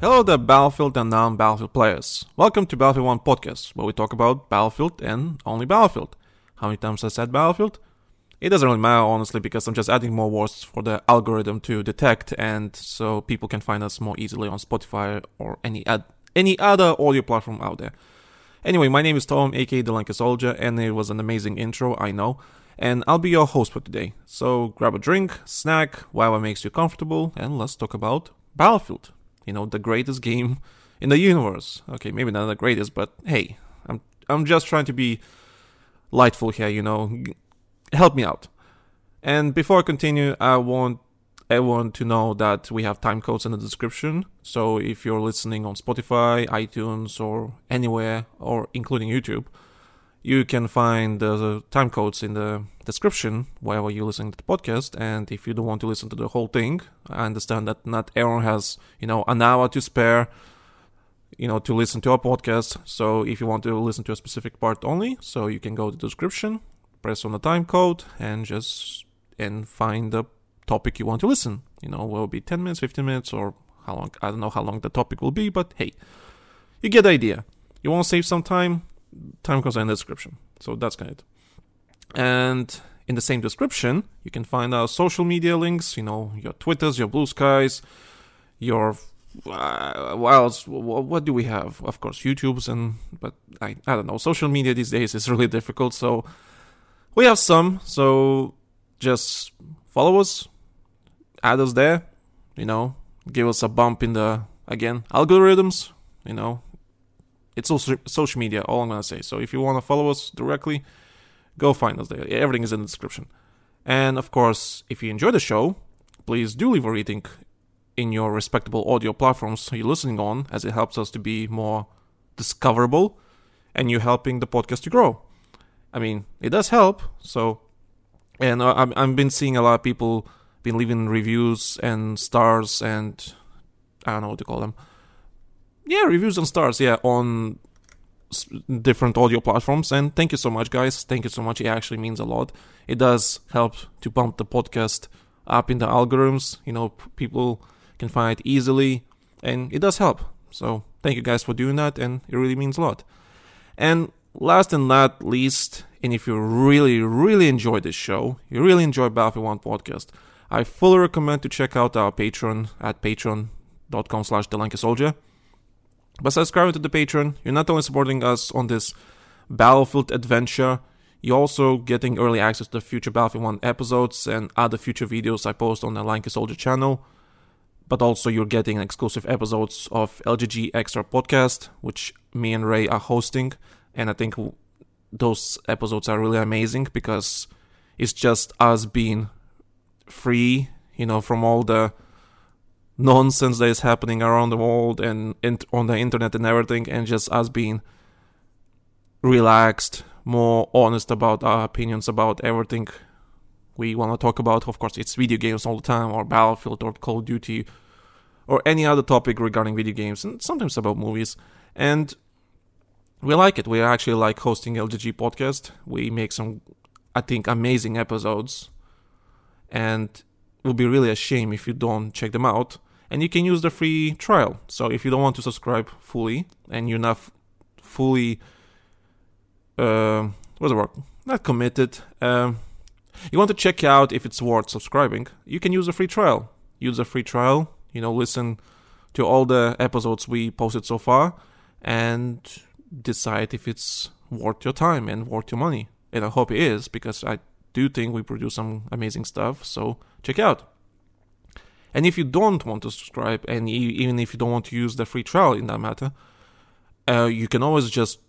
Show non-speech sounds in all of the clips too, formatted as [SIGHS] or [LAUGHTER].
Hello there, Battlefield and non Battlefield players. Welcome to Battlefield 1 Podcast, where we talk about Battlefield and only Battlefield. How many times I said Battlefield? It doesn't really matter, honestly, because I'm just adding more words for the algorithm to detect, and so people can find us more easily on Spotify or any ad- any other audio platform out there. Anyway, my name is Tom, aka The Lanky Soldier, and it was an amazing intro, I know. And I'll be your host for today. So grab a drink, snack, whatever makes you comfortable, and let's talk about Battlefield you know, the greatest game in the universe. Okay, maybe not the greatest, but hey, I'm I'm just trying to be lightful here, you know. Help me out. And before I continue, I want everyone to know that we have time codes in the description. So if you're listening on Spotify, iTunes, or anywhere, or including YouTube, you can find the time codes in the description wherever you're listening to the podcast. And if you don't want to listen to the whole thing, I understand that not everyone has, you know, an hour to spare, you know, to listen to our podcast. So if you want to listen to a specific part only, so you can go to the description, press on the time code, and just and find the topic you want to listen. You know, will be 10 minutes, 15 minutes, or how long? I don't know how long the topic will be, but hey, you get the idea. You want to save some time? Time codes are in the description. So that's kind of it. And in the same description, you can find our social media links, you know, your Twitters, your Blue Skies, your uh, what? What do we have? Of course, YouTube's and but I I don't know. Social media these days is [LAUGHS] really difficult. So we have some. So just follow us, add us there. You know, give us a bump in the again algorithms. You know, it's also social media, all I'm gonna say. So if you wanna follow us directly, go find us there. Everything is in the description. And of course, if you enjoy the show, please do leave a rating in your respectable audio platforms you're listening on, as it helps us to be more discoverable and you're helping the podcast to grow. I mean, it does help. So, and uh, I've, I've been seeing a lot of people been leaving reviews and stars and I don't know what to call them yeah, reviews and stars, yeah, on different audio platforms. And thank you so much, guys. Thank you so much. It actually means a lot. It does help to bump the podcast up in the algorithms. You know, people can find it easily, and it does help. So thank you guys for doing that, and it really means a lot. And last and not least, and if you really, really enjoy this show, you really enjoy Battlefield 1 podcast, I fully recommend to check out our Patreon at patreon.com slash Soldier. By subscribing to the Patreon, you're not only supporting us on this Battlefield adventure, you're also getting early access to future Battlefield 1 episodes and other future videos I post on the Lanky Soldier channel. But also, you're getting exclusive episodes of LGG Extra Podcast, which me and Ray are hosting. And I think those episodes are really amazing because it's just us being free, you know, from all the nonsense that is happening around the world and, and on the internet and everything, and just us being relaxed, more honest about our opinions about everything we want to talk about. Of course, it's video games all the time, or Battlefield, or Call of Duty, or any other topic regarding video games, and sometimes about movies. And we like it. We actually like hosting LGG podcast. We make some, I think, amazing episodes, and it would be really a shame if you don't check them out and you can use the free trial. So if you don't want to subscribe fully and you're not fully, uh, what's the word? Not committed. Um, you want to check out if it's worth subscribing. You can use a free trial. Use a free trial. You know, listen to all the episodes we posted so far, and decide if it's worth your time and worth your money. And I hope it is because I do think we produce some amazing stuff. So check out. And if you don't want to subscribe, and even if you don't want to use the free trial in that matter, uh, you can always just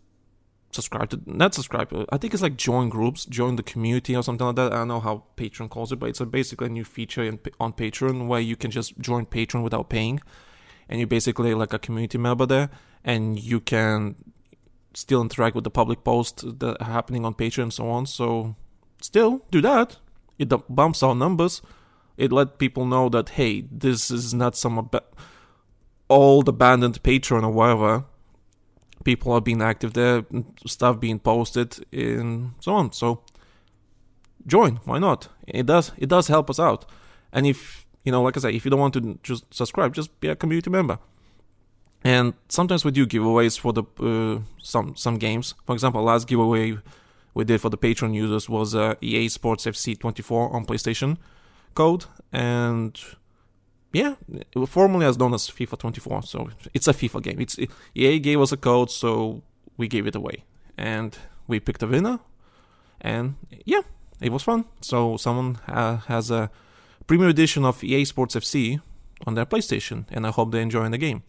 subscribe to not subscribe. I think it's like join groups, join the community or something like that. I don't know how Patreon calls it, but it's a basically a new feature in, on Patreon where you can just join Patreon without paying, and you're basically like a community member there, and you can still interact with the public posts that are happening on Patreon and so on. So still do that. It bumps our numbers it let people know that hey, this is not some ab- old abandoned Patreon or whatever. People are being active there, stuff being posted, and so on. So join, why not? It does it does help us out. And if you know, like I said, if you don't want to just subscribe, just be a community member. And sometimes we do giveaways for the uh, some some games. For example, last giveaway we did for the Patreon users was uh, EA Sports FC 24 on PlayStation code, and yeah, formerly as known as FIFA 24. So it's a FIFA game. It's EA gave us a code, so we gave it away, and we picked a winner, and yeah, it was fun. So someone uh, has a premium edition of EA Sports FC on their PlayStation, and I hope they enjoy the game.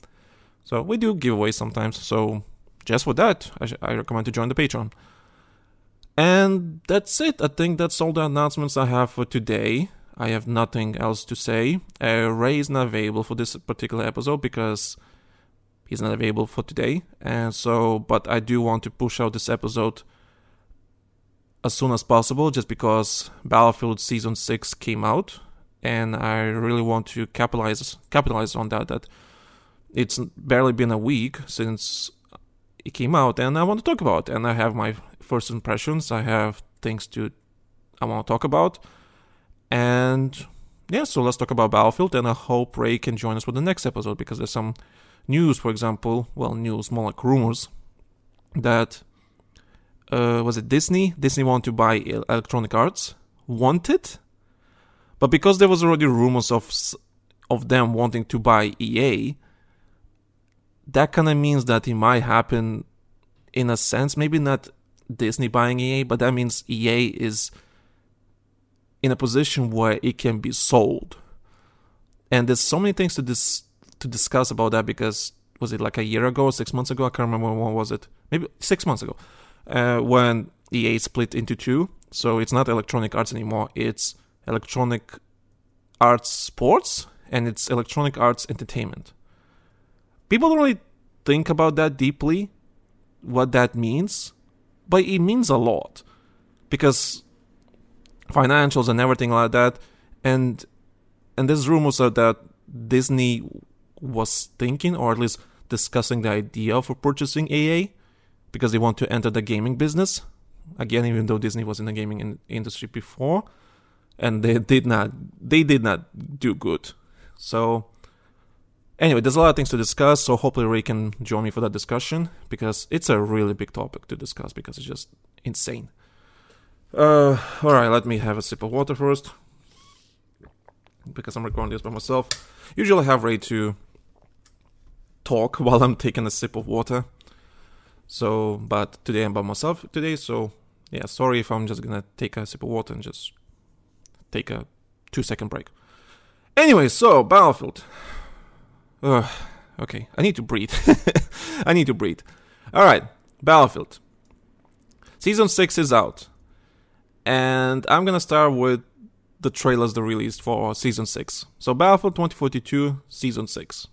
So we do giveaways sometimes. So just for that, I, sh- I recommend to join the Patreon. And that's it. I think that's all the announcements I have for today. I have nothing else to say. Uh, Ray is not available for this particular episode because he's not available for today. And so, but I do want to push out this episode as soon as possible just because Battlefield Season 6 came out and I really want to capitalize capitalize on that that it's barely been a week since it came out and I want to talk about it. and I have my first impressions I have things to I want to talk about and yeah, so let's talk about Battlefield, and I hope Ray can join us for the next episode because there's some news, for example, well, news more like rumors that uh, was it Disney? Disney wanted to buy Electronic Arts, wanted, but because there was already rumors of of them wanting to buy EA, that kind of means that it might happen in a sense, maybe not Disney buying EA, but that means EA is in a position where it can be sold. And there's so many things to dis- to discuss about that because was it like a year ago, six months ago? I can't remember when was it. Maybe six months ago, uh, when EA split into two. So it's not Electronic Arts anymore. It's Electronic Arts Sports and it's Electronic Arts Entertainment. People don't really think about that deeply, what that means, but it means a lot because financials and everything like that. And and there's rumors that Disney was thinking, or at least discussing the idea for purchasing EA because they want to enter the gaming business. Again, even though Disney was in the gaming in- industry before, and they did not they did not do good. So anyway, there's a lot of things to discuss. So hopefully Ray can join me for that discussion because it's a really big topic to discuss because it's just insane. Uh, alright, let me have a sip of water first. Because I'm recording this by myself. Usually I have Ray to talk [LAUGHS] while I'm taking a sip of water. So, but today I'm by myself today, so yeah, sorry if I'm just gonna take a sip of water and just take a two second break. Anyway, so Battlefield. Uh, okay, I need to breathe. [LAUGHS] I need to breathe. Alright, Battlefield. Season 6 is out. And I'm gonna start with the trailers they released for Season 6. So, Battlefield 2042 Season 6.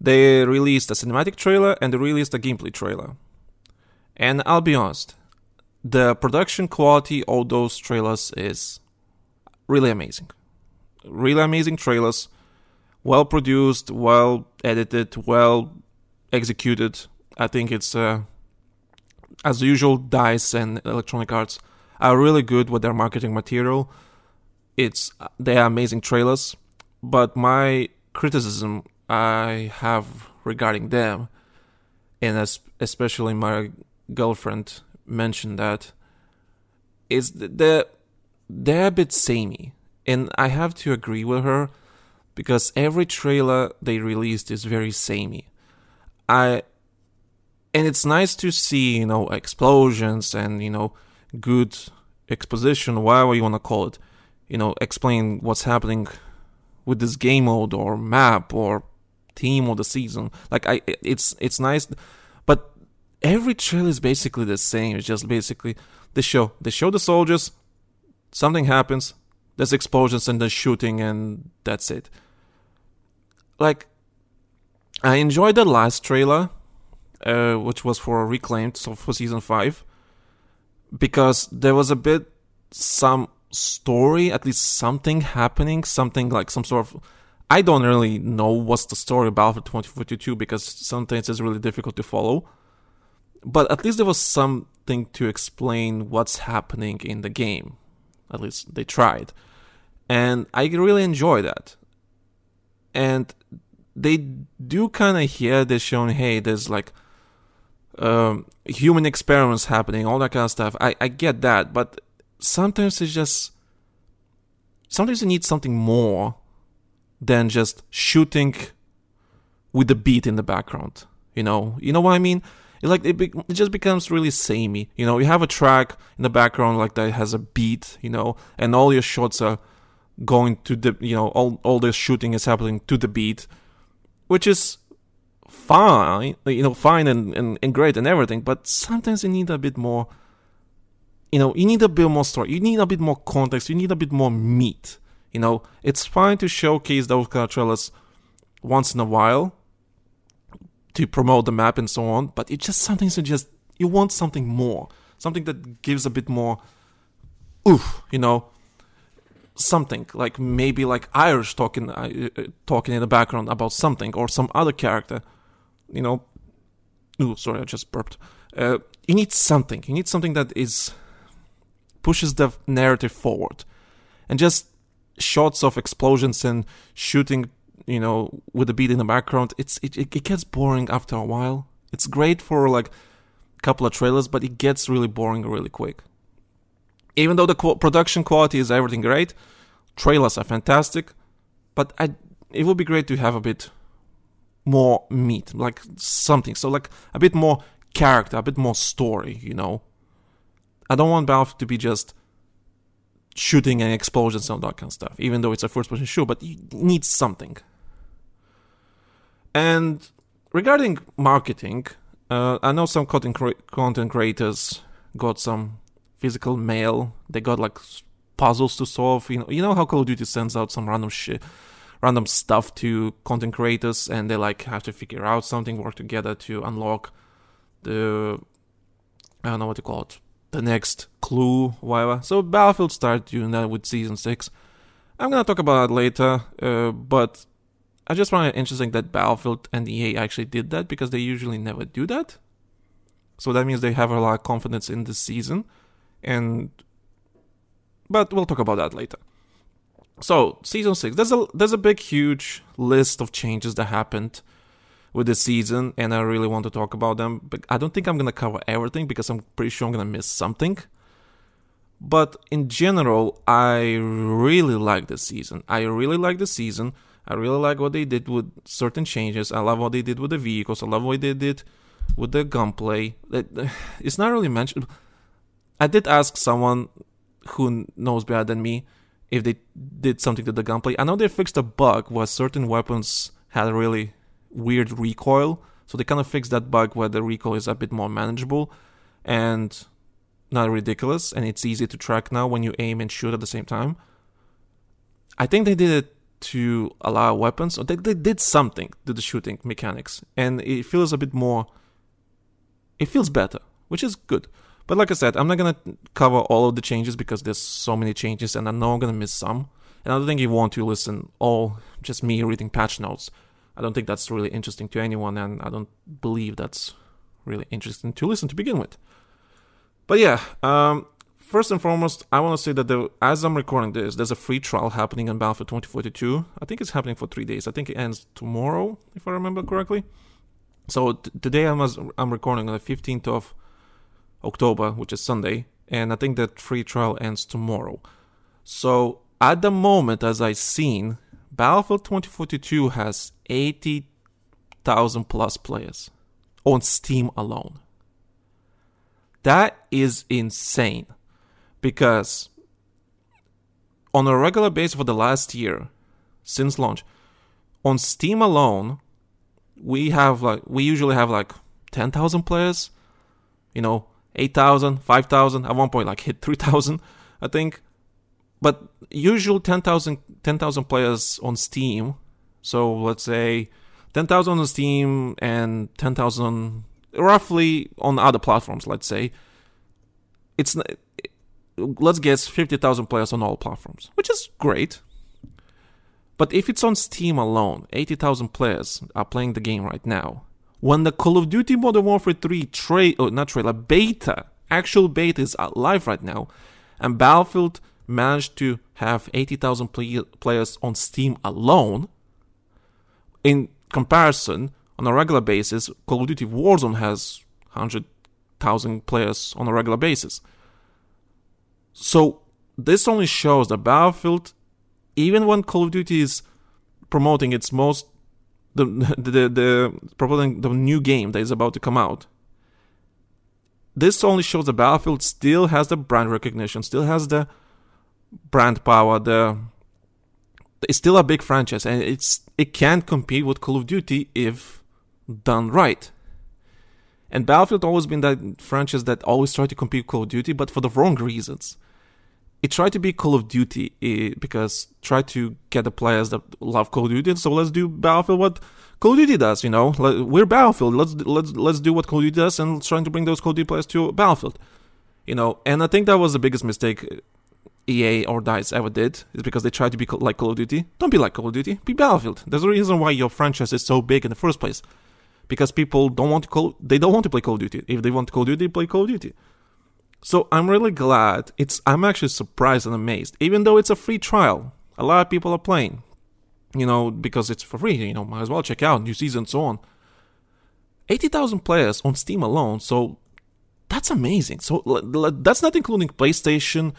They released a cinematic trailer and they released a gameplay trailer. And I'll be honest, the production quality of those trailers is really amazing. Really amazing trailers. Well produced, well edited, well executed. I think it's, uh, as usual, DICE and Electronic Arts are really good with their marketing material. It's they are amazing trailers, but my criticism I have regarding them, and as, especially my girlfriend mentioned that, is that they're a bit samey, and I have to agree with her because every trailer they released is very samey. I and it's nice to see you know explosions and you know good exposition, whatever you want to call it, you know, explain what's happening with this game mode or map or team of the season. Like I, it's it's nice, but every trailer is basically the same. It's just basically the show. They show the soldiers, something happens, there's explosions and there's shooting, and that's it. Like, I enjoyed the last trailer, uh, which was for Reclaimed, so for season five because there was a bit some story, at least something happening, something like some sort of. I don't really know what's the story about for 2042 because sometimes it's really difficult to follow. But at least there was something to explain what's happening in the game. At least they tried. And I really enjoy that. And they do kind of here they're hey there's like um, human experiments happening all that kind of stuff. I, I get that but sometimes it's just sometimes you need something more than just shooting with the beat in the background you know? You know what i mean? It like it, be, it just becomes really samey you know? You have a track in the background like that has a beat you know? And all your shots are going to the you know all all the shooting is happening to the beat which is fine, you know, fine and, and, and great and everything, but sometimes you need a bit more, you know, you need a bit more story, you need a bit more context, you need a bit more meat. You know, it's fine to showcase those kind of trailers once in a while to promote the map and so on, but it just sometimes you just you want something more, something that gives a bit more oof, you know, something like maybe like Irish talking uh, uh, talking in the background about something or some other character, you know. Oh, sorry, I just burped. Uh, you need something. You need something that is pushes the narrative forward, and just shots of explosions and shooting, you know, with the beat in the background. It's it, it gets boring after a while. It's great for like a couple of trailers, but it gets really boring really quick even though the qu- production quality is everything great, trailers are fantastic, but I, it would be great to have a bit more meat, like something. So like a bit more character, a bit more story, you know. I don't want Valve to be just shooting and explosions and all that kind of stuff, even though it's a first person shoot, but you need something. And regarding marketing, uh, I know some content creators got some physical mail. They got like puzzles to solve. You know, you know how Call of Duty sends out some random shit, random stuff to content creators, and they like have to figure out something, work together to unlock the I don't know what to call it, the next clue, whatever. So Battlefield started doing that with season six. I'm gonna talk about that later, uh, but I just find it interesting that Battlefield and EA actually did that because they usually never do that. So that means they have a lot of confidence in this season and but we'll talk about that later. So season six, there's a there's a big huge list of changes that happened with the season, and I really want to talk about them. But I don't think I'm gonna cover everything because I'm pretty sure I'm gonna miss something. But in general, I really like this season. I really like the season. I really like what they did with certain changes. I love what they did with the vehicles. I love what they did with the gunplay. [SIGHS] It's not really mentioned I did ask someone who knows better than me if they did something to the gunplay. I know they fixed a bug where certain weapons had a really weird recoil, so they kind of fixed that bug where the recoil is a bit more manageable and not ridiculous, and it's easy to track now when you aim and shoot at the same time. I think they did it to allow weapons, or they, they did something to the shooting mechanics, and it feels a bit more. It feels better, which is good. But like I said, I'm not gonna cover all of the changes because there's so many changes, and I know I'm gonna miss some. And I don't think you want to listen all just me reading patch notes. I don't think that's really interesting to anyone, and I don't believe that's really interesting to listen to begin with. But yeah, um, first and foremost, I want to say that as I'm recording this, there's a free trial happening on Battlefield 2042. I think it's happening for three days. I think it ends tomorrow, if I remember correctly. So t- today I'm, I'm recording on the 15th of October, which is Sunday, and I think that free trial ends tomorrow. So at the moment, as I've seen, Battlefield 2042 has 80,000 plus players on Steam alone. That is insane because on a regular basis for the last year since launch on Steam alone we have like we usually have like 10,000 players you know 8,000, 5,000, at one point like hit 3,000, I think. But usual 10,000 10, players on Steam. So let's say 10,000 on Steam and 10,000 roughly on other platforms, let's say. It's let's guess 50,000 players on all platforms, which is great. But if it's on Steam alone, 80,000 players are playing the game right now when the Call of Duty Modern Warfare 3 tra- oh, not trailer, beta, actual beta is live right now, and Battlefield managed to have 80,000 play- players on Steam alone, in comparison, on a regular basis, Call of Duty Warzone has 100,000 players on a regular basis. So this only shows that Battlefield, even when Call of Duty is promoting its most the the the, the promoting the new game that is about to come out. This only shows that Battlefield still has the brand recognition, still has the brand power, the it's still a big franchise and it's it can't compete with Call of Duty if done right. And Battlefield always been that franchise that always tried to compete with Call of Duty, but for the wrong reasons. It tried to be Call of Duty eh, because try to get the players that love Call of Duty. So let's do Battlefield what Call of Duty does. You know, we're Battlefield. Let's let's let's do what Call of Duty does and trying to bring those Call of Duty players to Battlefield. You know, and I think that was the biggest mistake EA or DICE ever did is because they tried to be like Call of Duty. Don't be like Call of Duty. Be Battlefield. There's a reason why your franchise is so big in the first place. Because people don't want to call they don't want to play Call of Duty. If they want Call of Duty, they play Call of Duty. So I'm really glad. It's I'm actually surprised and amazed. Even though it's a free trial, a lot of people are playing. You know, because it's for free. You know, might as well check out new season and so on. Eighty thousand players on Steam alone. So that's amazing. So that's not including PlayStation,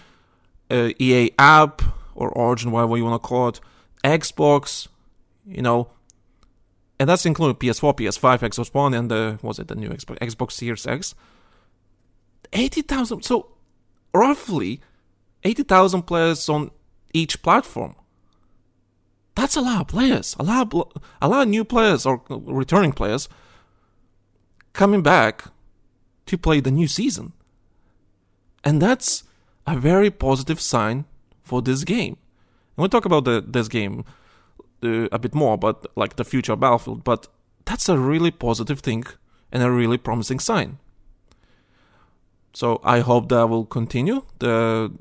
uh, EA app or Origin, whatever you want to call it, Xbox, you know, and that's including PS4, PS5, Xbox One, and the was it the new Xbox, Xbox Series X. Eighty thousand, so roughly eighty thousand players on each platform. That's a lot of players, a lot, of, a lot of new players or returning players coming back to play the new season, and that's a very positive sign for this game. And we'll talk about the, this game uh, a bit more, but like the future Battlefield. But that's a really positive thing and a really promising sign. So I hope that will continue. The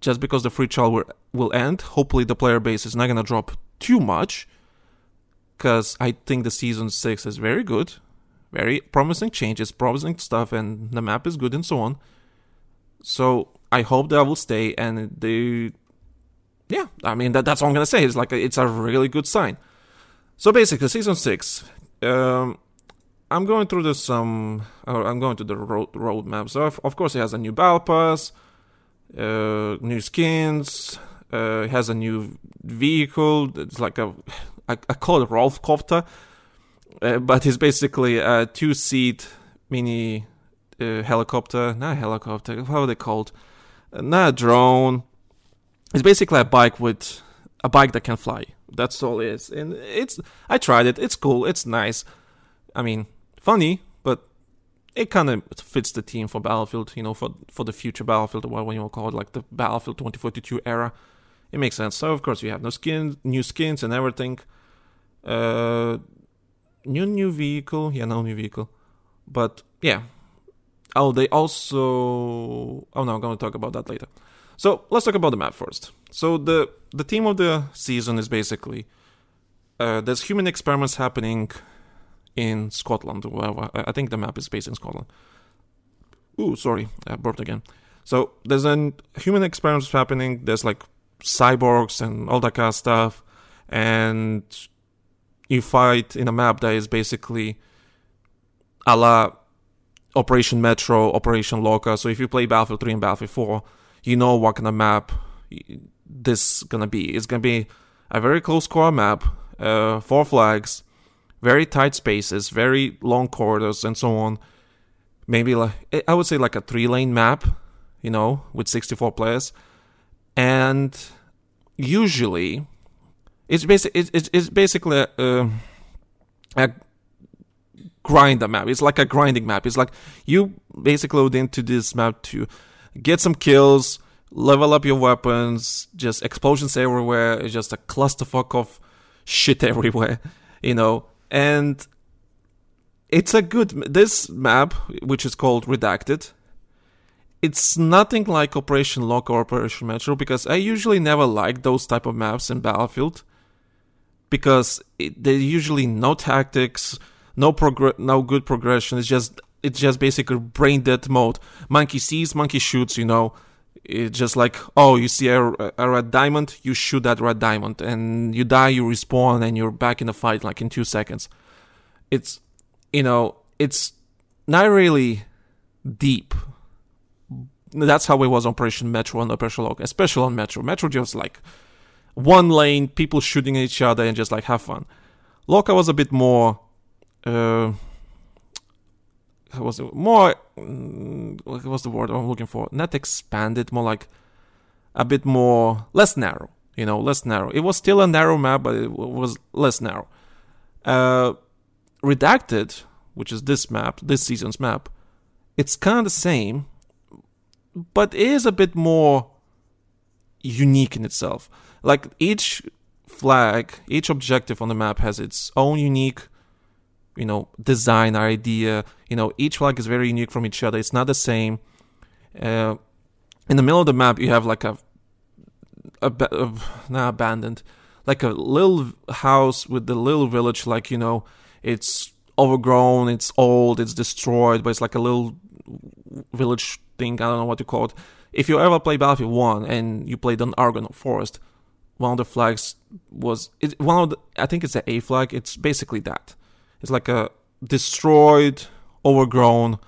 just because the free trial will, end, hopefully the player base is not gonna drop too much. Because I think the season six is very good, very promising changes, promising stuff, and the map is good and so on. So I hope that will stay, and they, yeah, I mean that that's all I'm gonna say. It's like it's a really good sign. So basically, season six. Um, I'm going through this. Um, I'm going to the road roadmap. So of, course it has a new battle pass, uh, new skins. Uh, it has a new vehicle. It's like a [SIGHS] I, I call it Rolf Kofta, uh, but it's basically a two-seat mini uh, helicopter. Not helicopter. How are they called? Uh, not a drone. It's basically a bike with a bike that can fly. That's all it is. And it's I tried it. It's cool. It's nice. I mean, funny, but it kind of fits the theme for Battlefield. You know, for for the future Battlefield, or what you want to call it, like the Battlefield 2042 era. It makes sense. So of course you have no skin, new skins and everything. Uh, new new vehicle. Yeah, no new vehicle. But yeah, Oh, they also. Oh no, I'm going to talk about that later. So let's talk about the map first. So the the theme of the season is basically uh, there's human experiments happening in Scotland. Well, I think the map is based in Scotland. Ooh, sorry, I burped again. So there's a human experiments happening. There's like cyborgs and all that kind of stuff, and you fight in a map that is basically a la Operation Metro, Operation Locker. So if you play Battlefield 3 and Battlefield 4, you know what kind of map this gonna be. It's gonna be a very close core map, uh, four flags, very tight spaces, very long corridors, and so on. Maybe like I would say like a three lane map, you know, with 64 players, and usually it's basically it's, it's basically a, a grind the map. It's like a grinding map. It's like you basically load into this map to get some kills, level up your weapons, just explosions everywhere. It's just a clusterfuck of shit [LAUGHS] everywhere, you know. And it's a good this map, which is called Redacted. It's nothing like Operation Lock or Operation Metro because I usually never like those type of maps in Battlefield because it, there's usually no tactics no progr- no good progression. It's just it's just basically brain dead mode. Monkey sees, monkey shoots. You know, it's just like oh you see a, a red diamond you shoot that red diamond. And you die you respawn and you're back in the fight like in two seconds. It's you know it's not really deep. That's how it was operation metro and operation lock especially on metro. Metro just like one lane people shooting at each other and just like have fun. Locker was a bit more uh was more mm, what was the word I'm looking for? Not expanded, more like a bit more less narrow. You know, less narrow. It was still a narrow map, but it was less narrow. Uh, Redacted, which is this map, this season's map, it's kind of the same, but is a bit more unique in itself. Like each flag, each objective on the map has its own unique you know design idea. You know each flag is very unique from each other. It's not the same. Uh, in the middle of the map you have like a, a, a not abandoned like a little house with the little village like you know it's overgrown it's old it's destroyed but it's like a little village thing i don't know what to call it. If you ever play battlefield 1 and you played on argonne forest one of the flags was it, one of the, i think it's the a flag it's basically that it's like a destroyed, overgrown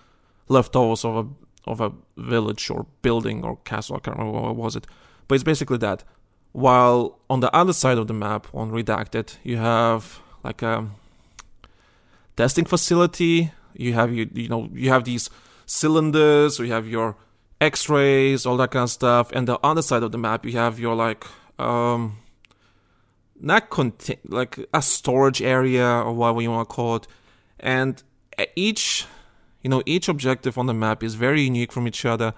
leftovers of a of a village or building or castle. I can't remember what was it, but it's basically that. While on the other side of the map, on Redacted, you have like a testing facility. You have you you know you have these cylinders. You have your X-rays, all that kind of stuff. And the other side of the map, you have your like um not contain like a storage area or whatever you want to call it. And each you know each objective on the map is very unique from each other.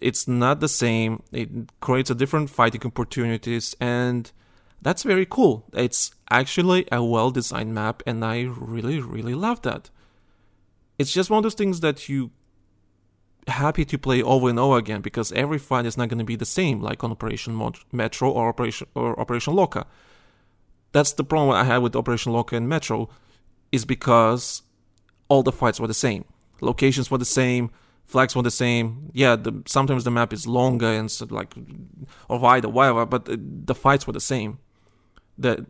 It's not the same. It creates a different fighting opportunities and that's very cool. It's actually a well designed map and i really really love that. It's just one of those things that you happy to play over and over again because every fight is not going to be the same like on operation metro or operation or operation locker that's the problem I had with Operation Locker and Metro, is because all the fights were the same. Locations were the same, flags were the same. Yeah, the, sometimes the map is longer and so like or wider, whatever, but the, the fights were the same. The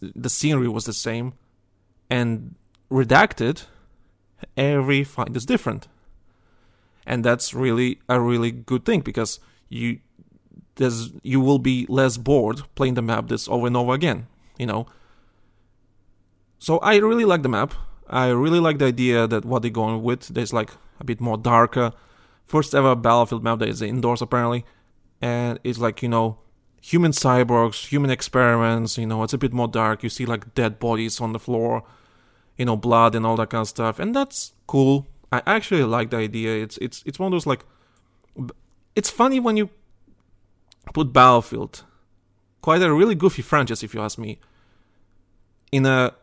the scenery was the same, and redacted, every fight is different, and that's really a really good thing because you there's you will be less bored playing the map this over and over again you know. So I really like the map. I really like the idea that what they're going with. There's like a bit more darker. First ever battlefield map that is indoors apparently, and it's like you know human cyborgs, human experiments. You know, it's a bit more dark. You see like dead bodies on the floor, you know, blood and all that kind of stuff, and that's cool. I actually like the idea. It's it's it's one of those like, it's funny when you put Battlefield quite a really goofy franchise, if you ask me, in a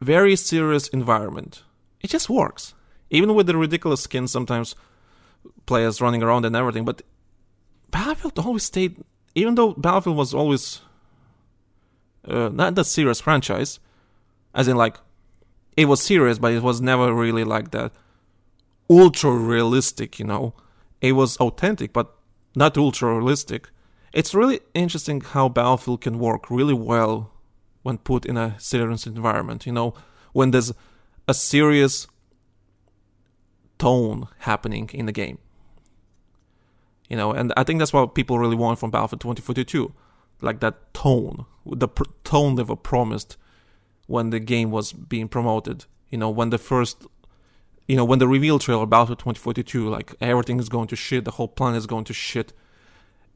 very serious environment. It just works. Even with the ridiculous skins, sometimes players running around and everything, but Battlefield always stayed, even though Battlefield was always uh, not that serious franchise, as in like, it was serious, but it was never really like that ultra realistic, you know. It was authentic, but not ultra realistic. It's really interesting how Battlefield can work really well when put in a serious environment. You know, when there's a serious tone happening in the game. You know, and I think that's what people really want from Battlefield 2042, like that tone, the pr- tone they were promised when the game was being promoted. You know, when the first, you know, when the reveal trailer Battlefield 2042, like everything is going to shit, the whole planet is going to shit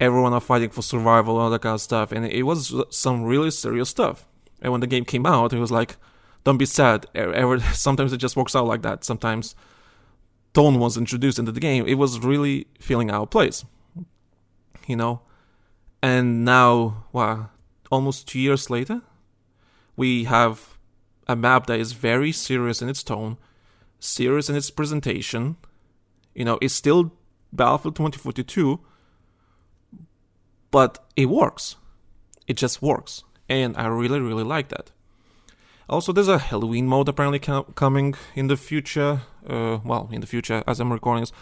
everyone are fighting for survival and all that kind of stuff. And it was some really serious stuff. And when the game came out, it was like, don't be sad. Ever, [LAUGHS] sometimes it just works out like that. Sometimes tone was introduced into the game. It was really feeling out of place, you know. And now, wow, almost two years later, we have a map that is very serious in its tone, serious in its presentation. You know, it's still Battlefield 2042 but it works. It just works. And I really, really like that. Also, there's a Halloween mode apparently com- coming in the future. Uh, well, in the future, as I'm recording this.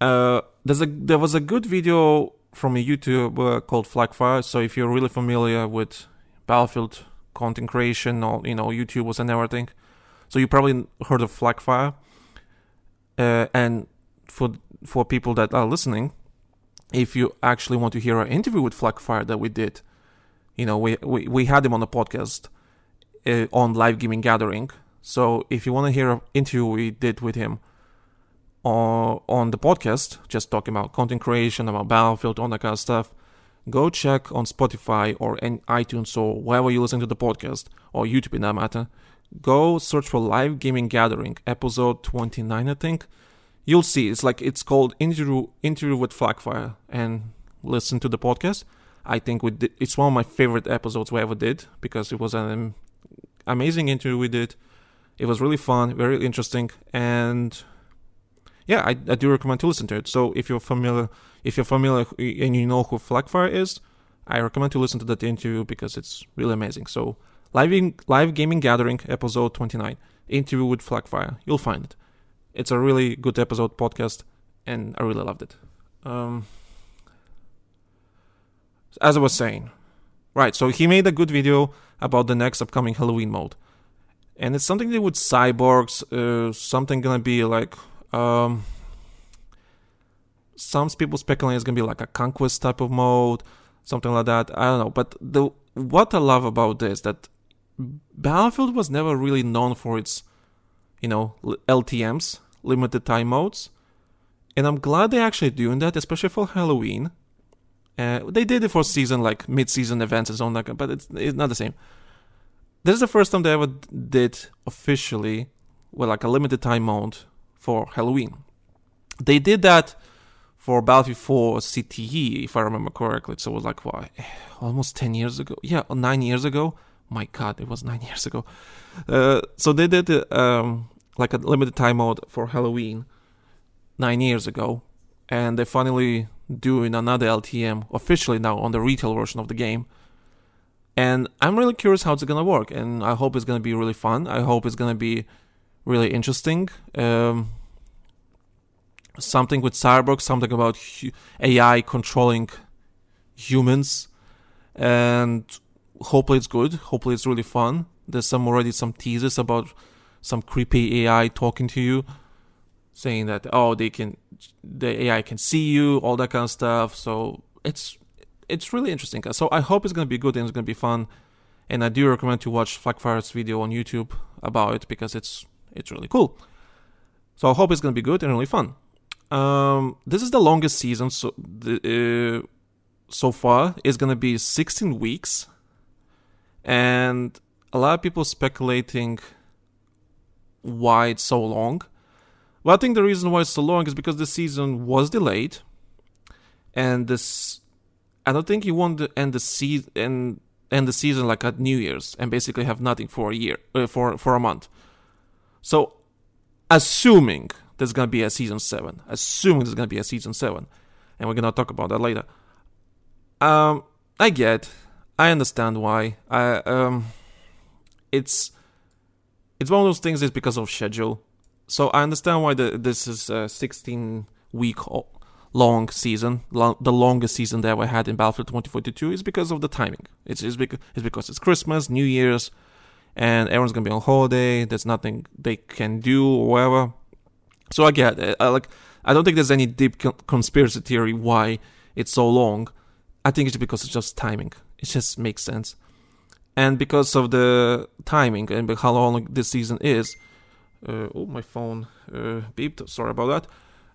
Uh, there's a there was a good video from a YouTuber called Flagfire. So if you're really familiar with Battlefield content creation or you know YouTubers and everything, so you probably heard of Flagfire. Uh, and for for people that are listening, if you actually want to hear our interview with Flagfire that we did, you know we we, we had him on the podcast uh, on live gaming gathering. So if you want to hear an interview we did with him on on the podcast, just talking about content creation, about Battlefield, all that kind of stuff, go check on Spotify or in iTunes or wherever you listen to the podcast or YouTube in that matter. Go search for Live Gaming Gathering, episode 29, I think. You'll see it's like it's called interview interview with Flagfire, and listen to the podcast. I think we did, it's one of my favorite episodes we ever did because it was an amazing interview we did. It was really fun, very interesting, and yeah, I, I do recommend to listen to it. So if you're familiar, if you're familiar and you know who Flagfire is, I recommend to listen to that interview because it's really amazing. So live in, live gaming gathering episode 29, interview with Flagfire. You'll find it. It's a really good episode podcast, and I really loved it. Um, as I was saying, right? So he made a good video about the next upcoming Halloween mode, and it's something to do with cyborgs. Uh, something gonna be like um, some people speculate it's gonna be like a conquest type of mode, something like that. I don't know. But the what I love about this that Battlefield was never really known for its, you know, LTM's limited time modes, and I'm glad they're actually doing that, especially for Halloween. Uh, they did it for season like mid-season events and so on, like, but it's it's not the same. This is the first time they ever did officially with like a limited time mode for Halloween. They did that for Battlefield 4 CTE, if I remember correctly. So it was like what, [SIGHS] almost 10 years ago. Yeah, nine years ago. My God, it was nine [LAUGHS] years ago. Uh, so they did um, like a limited time mode for Halloween nine years ago, and they're finally doing another LTM officially now on the retail version of the game. And I'm really curious how it's gonna work, and I hope it's gonna be really fun. I hope it's gonna be really interesting. Um, something with cyborg, something about hu- AI controlling humans, and hopefully it's good. Hopefully it's really fun. There's some already some teasers about some creepy AI talking to you, saying that oh they can, the AI can see you, all that kind of stuff. So it's it's really interesting. So I hope it's gonna be good and it's gonna be fun. And I do recommend to watch Flagfire's video on YouTube about it because it's it's really cool. So I hope it's gonna be good and really fun. Um, this is the longest season so the, uh, so far. It's gonna be 16 weeks, and a lot of people speculating why it's so long. Well, I think the reason why it's so long is because the season was delayed, and this I don't think you want to end the season and end the season like at New Year's and basically have nothing for a year uh, for for a month. So, assuming there's gonna be a season seven, assuming there's gonna be a season seven, and we're gonna talk about that later. Um, I get, I understand why. I um, it's it's one of those things. Is because of schedule. So I understand why the, this is a 16 week long season, the longest season that we had in Battlefield 2042 is because of the timing. It's, it's, because, it's because it's Christmas, New Year's, and everyone's gonna be on holiday. There's nothing they can do or whatever. So I get it. I like. I don't think there's any deep conspiracy theory why it's so long. I think it's because it's just timing. It just makes sense, and because of the timing and how long this season is. Uh, oh, my phone uh, beeped. Sorry about that.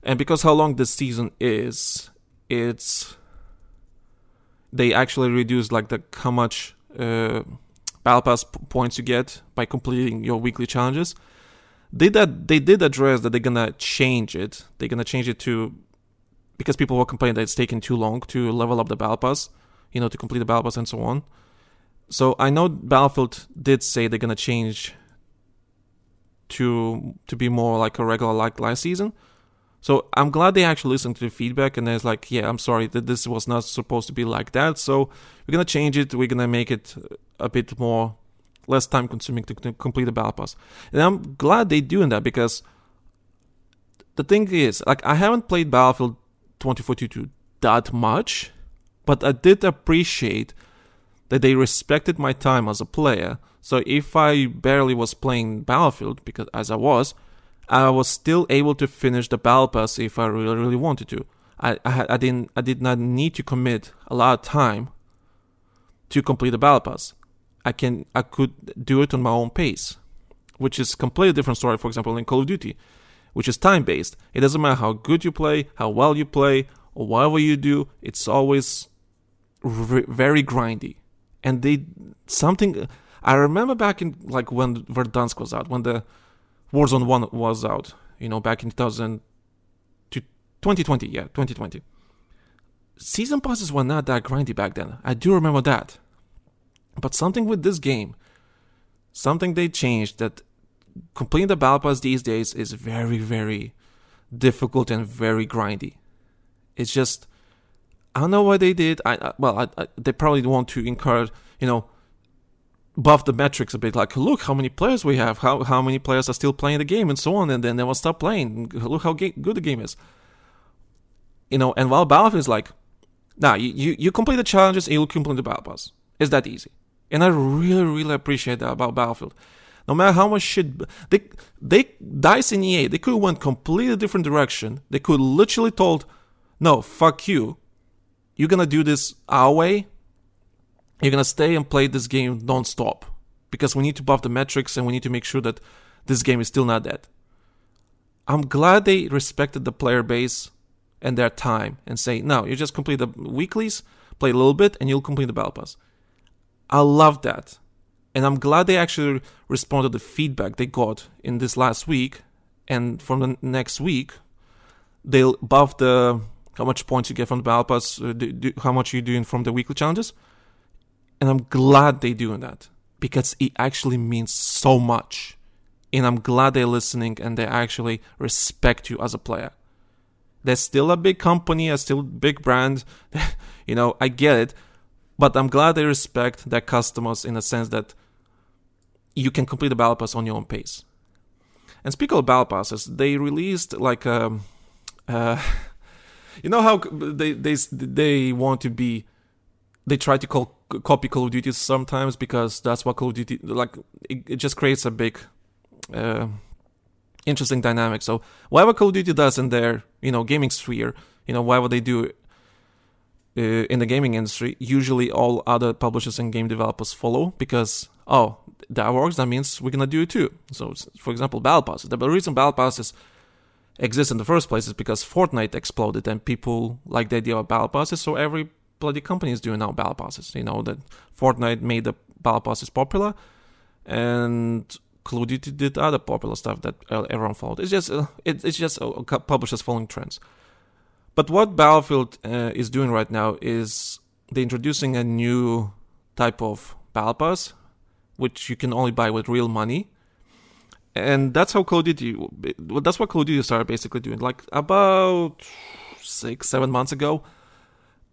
And because how long this season is, it's they actually reduce like the how much uh, battle pass points you get by completing your weekly challenges. They that they did address that they're gonna change it. They're gonna change it to because people were complaining that it's taking too long to level up the battle pass, you know, to complete the battle pass and so on. So I know Battlefield did say they're gonna change to to be more like a regular like last season. So I'm glad they actually listened to the feedback and it's like, yeah, I'm sorry that this was not supposed to be like that. So we're gonna change it. We're gonna make it a bit more less time consuming to, to complete the battle pass. And I'm glad they're doing that because the thing is, like, I haven't played Battlefield 2042 that much, but I did appreciate that they respected my time as a player. So if I barely was playing Battlefield, because as I was, I was still able to finish the battle pass if I really, really wanted to. I, I, I didn't, I did not need to commit a lot of time to complete the battle pass. I can, I could do it on my own pace, which is completely different story. For example, in Call of Duty, which is time based. It doesn't matter how good you play, how well you play, or whatever you do. It's always r- very grindy, and they something. I remember back in like when Verdansk was out, when the Warzone 1 was out, you know, back in 2000 to 2020, yeah, 2020. Season passes were not that grindy back then. I do remember that. But something with this game, something they changed that completing the battle pass these days is very, very difficult and very grindy. It's just, I don't know what they did. I, well, I, I, they probably want to encourage, you know, buff the metrics a bit. Like, look how many players we have, how how many players are still playing the game, and so on. And then they will stop playing. Look how ga- good the game is. You know, and while Battlefield is like, nah, you, you, you complete the challenges and you'll complete the battle pass. It's that easy. And I really, really appreciate that about Battlefield. No matter how much shit they they Dice in EA, they could have went completely different direction. They could literally told, no, fuck you. You're gonna do this our way, you're gonna stay and play this game non-stop because we need to buff the metrics and we need to make sure that this game is still not dead. I'm glad they respected the player base and their time and say, no, you just complete the weeklies, play a little bit, and you'll complete the battle pass. I love that. And I'm glad they actually responded to the feedback they got in this last week. And from the next week, they'll buff the how much points you get from the battle pass, uh, do, do, how much you're doing from the weekly challenges and I'm glad they're doing that because it actually means so much. And I'm glad they're listening and they actually respect you as a player. They're still a big company, a still big brand. [LAUGHS] you know, I get it. But I'm glad they respect their customers in the sense that you can complete the battle pass on your own pace. And speaking of battle passes, they released like a, um, uh, [LAUGHS] you know how they they they want to be, they try to call copy Call of Duty sometimes because that's what Call of Duty like. It, it just creates a big, uh, interesting dynamic. So whatever Call of Duty does in their you know gaming sphere, you know whatever they do uh, in the gaming industry, usually all other publishers and game developers follow because oh that works. That means we're gonna do it too. So for example, Battle Passes. The reason Battle Passes exist in the first place is because Fortnite exploded and people like the idea of Battle Passes. So every bloody company is doing now battle passes. You know that Fortnite made the battle passes popular, and Call of Duty did other popular stuff that everyone followed. It's just uh, it, it's just uh, publishers following trends. But what Battlefield uh, is doing right now is they're introducing a new type of battle pass, which you can only buy with real money. And that's how Call of Duty. That's what Call of Duty started basically doing. Like about six, seven months ago,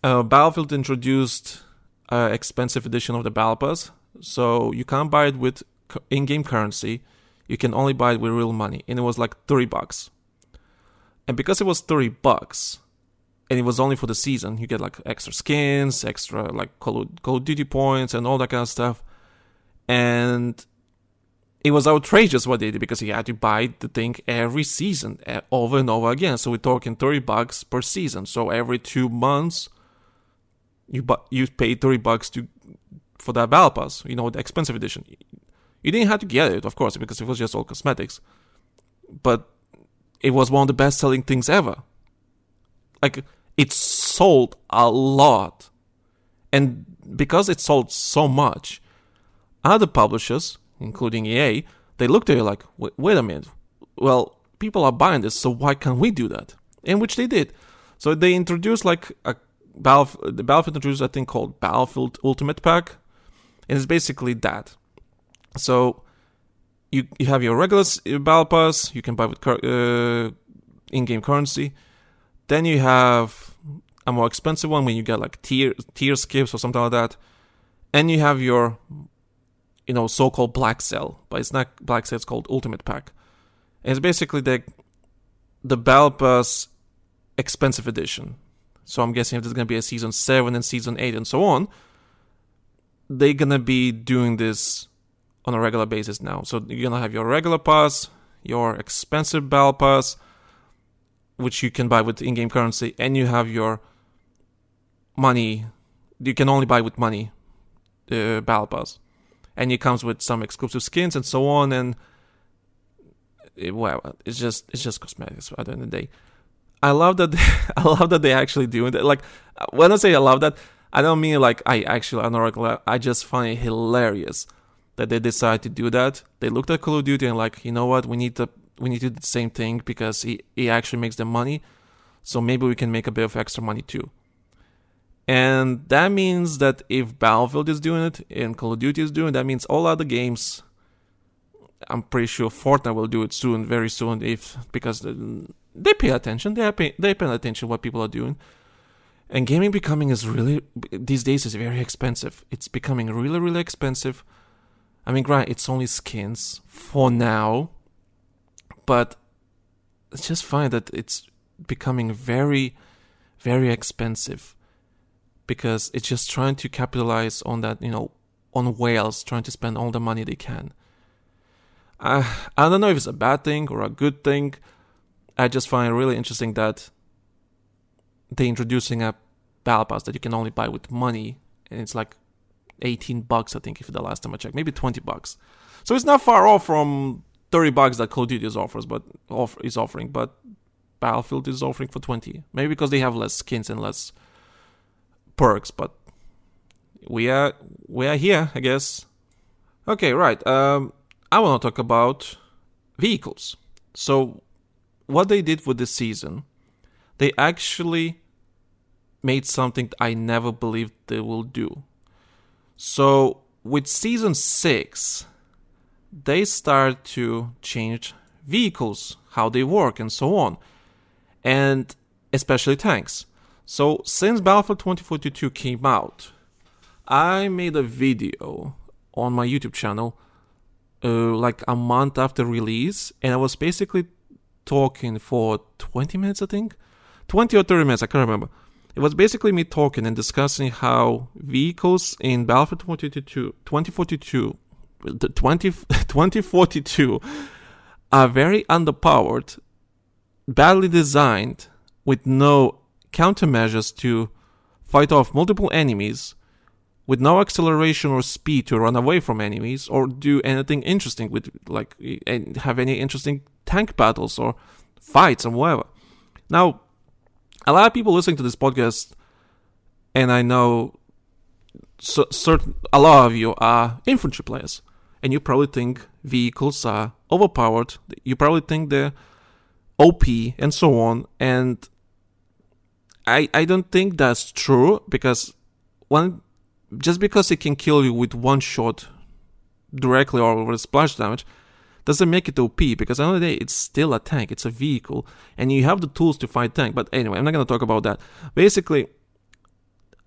uh, Battlefield introduced an expensive edition of the Battle Pass, so you can't buy it with in-game currency. You can only buy it with real money, and it was like thirty bucks. And because it was thirty bucks, and it was only for the season, you get like extra skins, extra like Call Call of Duty points, and all that kind of stuff. And it was outrageous what they did because you had to buy the thing every season eh, over and over again. So we're talking 30 bucks per season. So every two months, you bu- you paid 30 bucks to for that battle pass, you know, the expensive edition. You didn't have to get it, of course, because it was just all cosmetics. But it was one of the best selling things ever. Like it sold a lot. And because it sold so much, other publishers, including EA, they looked at it like, wait, a minute. Well, people are buying this, so why can't we do that? In which they did. So they introduced like a Battle, the Battlefield introduced a thing called Battlefield Ultimate Pack, and it's basically that. So you you have your regular battle pass, you can buy with uh, in-game currency. Then you have a more expensive one when you get like tier tier skips or something like that, and you have your you know so-called black cell, but it's not black cell; it's called Ultimate Pack. And it's basically the the battle pass expensive edition So I'm guessing if there's gonna be a season seven and season eight and so on, they're gonna be doing this on a regular basis now. So you're gonna have your regular pass, your expensive battle pass, which you can buy with in-game currency, and you have your money. You can only buy with money, uh, battle pass, and it comes with some exclusive skins and so on. And it, well, it's just it's just cosmetics at the end of the day. I love that. They, [LAUGHS] I love that they actually doing that. Like when I say I love that, I don't mean like I actually unironically. I just find it hilarious that they decide to do that. They looked at Call of Duty and like, you know what, we need to we need to do the same thing because it, it actually makes them money. So maybe we can make a bit of extra money too. And that means that if Battlefield is doing it and Call of Duty is doing it, that means all other games I'm pretty sure Fortnite will do it soon, very soon, if because they pay attention. They pay they pay attention what people are doing. And gaming becoming is really these days is very expensive. It's becoming really really expensive. I mean, granted, it's only skins for now, but it's just fine that it's becoming very, very expensive because it's just trying to capitalize on that, you know, on whales trying to spend all the money they can. Uh, I don't know if it's a bad thing or a good thing. I just find it really interesting that they're introducing a battle pass that you can only buy with money, and it's like 18 bucks, I think, if the last time I checked, maybe 20 bucks. So it's not far off from 30 bucks that Call of Duty offers, but off, is offering, but Battlefield is offering for 20. Maybe because they have less skins and less perks, but we are we are here, I guess. Okay, right. Um, I want to talk about vehicles. So, what they did with this season, they actually made something I never believed they will do. So, with season 6, they start to change vehicles, how they work, and so on, and especially tanks. So, since Battlefield 2042 came out, I made a video on my YouTube channel uh, like a month after release, and I was basically talking for 20 minutes, I think, 20 or 30 minutes, I can't remember. It was basically me talking and discussing how vehicles in Battlefield 2042, 2042, 20, 2042 [LAUGHS] are very underpowered, badly designed, with no countermeasures to fight off multiple enemies, with no acceleration or speed to run away from enemies or do anything interesting with like have any interesting tank battles or fights and whatever. Now, a lot of people listening to this podcast, and I know certain a lot of you are infantry players, and you probably think vehicles are overpowered. You probably think they're OP and so on, and I I don't think that's true because one just because it can kill you with one shot directly or with splash damage doesn't make it OP because the day it's still a tank, it's a vehicle, and you have the tools to fight tank. But anyway, I'm not gonna talk about that. Basically,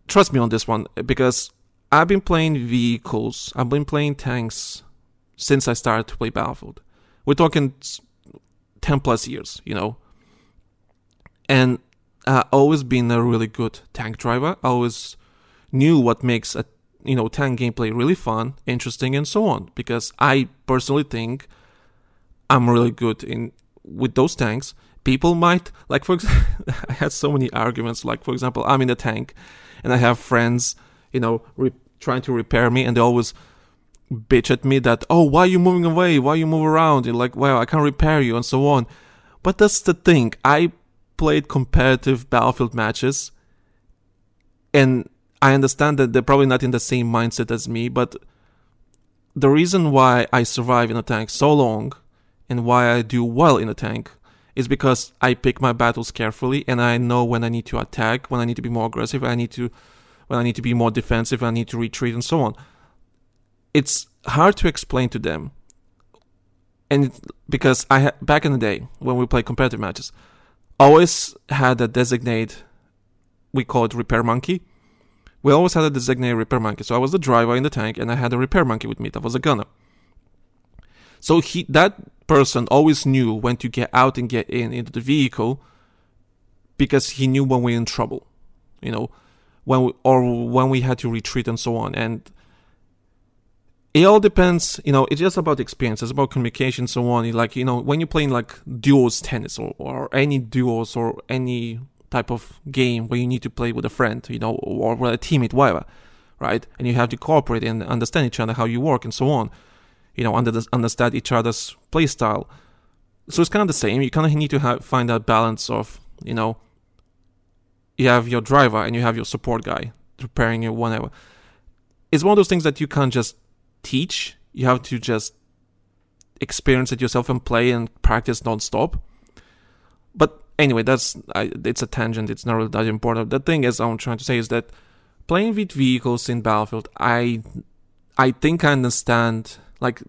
trust me on this one because I've been playing vehicles, I've been playing tanks since I started to play Battlefield. We're talking 10 plus years, you know. And I've always been a really good tank driver. Always knew what makes a you know tank gameplay really fun, interesting, and so on. Because I personally think I'm really good in with those tanks. People might like for example, [LAUGHS] I had so many arguments. Like for example, I'm in a tank, and I have friends, you know, re- trying to repair me, and they always bitch at me that oh why are you moving away why you move around and like well i can't repair you and so on but that's the thing i played competitive battlefield matches and I understand that they're probably not in the same mindset as me, but the reason why I survive in a tank so long and why I do well in a tank is because I pick my battles carefully and I know when I need to attack, when I need to be more aggressive, I need to when I need to be more defensive, I need to retreat and so on. It's hard to explain to them. And because I ha- back in the day when we played competitive matches, always had a designate we call it repair monkey we always had a designated repair monkey. So I was the driver in the tank and I had a repair monkey with me that was a gunner. So he that person always knew when to get out and get in into the vehicle because he knew when we we're in trouble. you know, when we, or when we had to retreat and so on. And it all depends, you know, it's just about experience, it's about communication, so on. Like, you know, when you're playing like duos tennis or, or any duos or any type of game where you need to play with a friend, you know, or with a teammate, whatever, right? And you have to cooperate and understand each other, how you work and so on, you know, under understand each other's play style. So it's kind of the same. You kind of need to have, find that balance of, you know, you have your driver and you have your support guy preparing you whenever. It's one of those things that you can't just teach. You have to just experience it yourself and play and practice non-stop. But anyway, that's I, it's a tangent. It's not really that important. The thing is, I'm trying to say is that playing with vehicles in Battlefield, I I think I understand like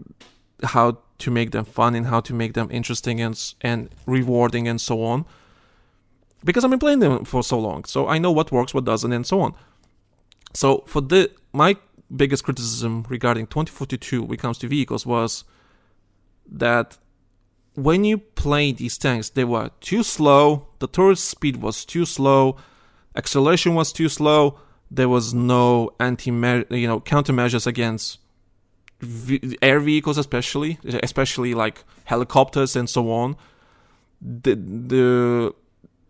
how to make them fun and how to make them interesting and and rewarding and so on. Because I've been playing them for so long, so I know what works, what doesn't, and so on. So for the my biggest criticism regarding 2042 when it comes to vehicles was that when you play these tanks, they were too slow, the turret speed was too slow, acceleration was too slow, there was no anti you know countermeasures against air vehicles especially especially like helicopters and so on. The the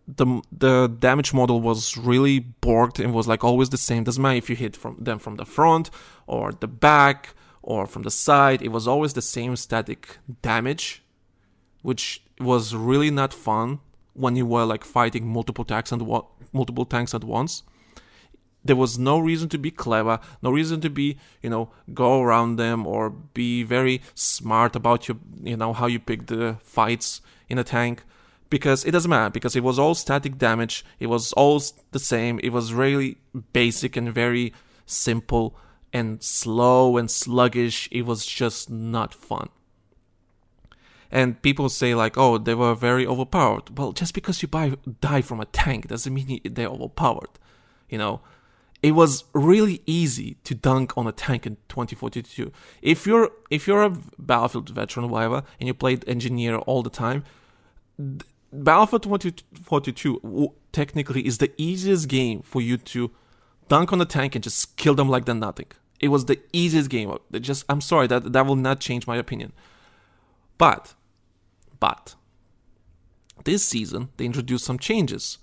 the the damage model was really borked and was like always the same. Doesn't matter if you hit from them from the front or the back or from the side. It was always the same static damage, which was really not fun when you were like fighting multiple tanks and multiple tanks at once. There was no reason to be clever, no reason to be, you know, go around them or be very smart about your, you know, how you pick the fights in a tank because it doesn't matter because it was all static damage it was all the same it was really basic and very simple and slow and sluggish it was just not fun. And people say like oh they were very overpowered. Well just because you buy, die from a tank doesn't mean they're overpowered you know? It was really easy to dunk on a tank in 2042 if you're if you're a battlefield veteran or whatever and you played engineer all the time Battlefield 2042 technically is the easiest game for you to dunk on the tank and just kill them like they're nothing. It was the easiest game. Just I'm sorry that that will not change my opinion. But but this season they introduced some changes.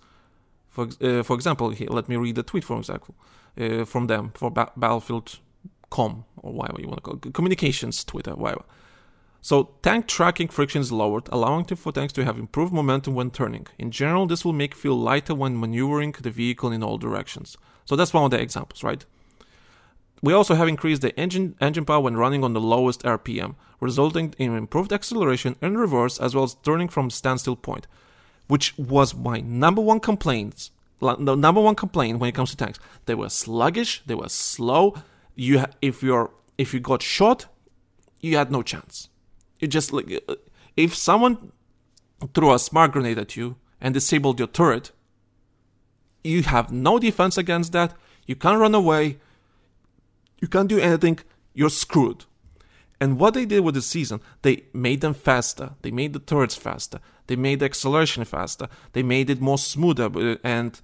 For uh, for example, here, let me read the tweet for example uh, from them for ba- BattlefieldComm or whatever you want to call it, communications Twitter whatever. So tank tracking friction is lowered, allowing for tanks to have improved momentum when turning. In general, this will make feel lighter when maneuvering the vehicle in all directions. So that's one of the examples, right? We also have increased the engine engine power when running on the lowest RPM, resulting in improved acceleration in reverse as well as turning from standstill point, which was my number one complaint. The number one complaint when it comes to tanks, they were sluggish, they were slow. You, if you're if you got shot, you had no chance you just like uh, if someone threw a smart grenade at you and disabled your turret, you have no defense against that. You can't run away. You can't do anything. You're screwed. And what they did with the season, they made them faster. They made the turrets faster. They made the acceleration faster. They made it more smoother, uh, and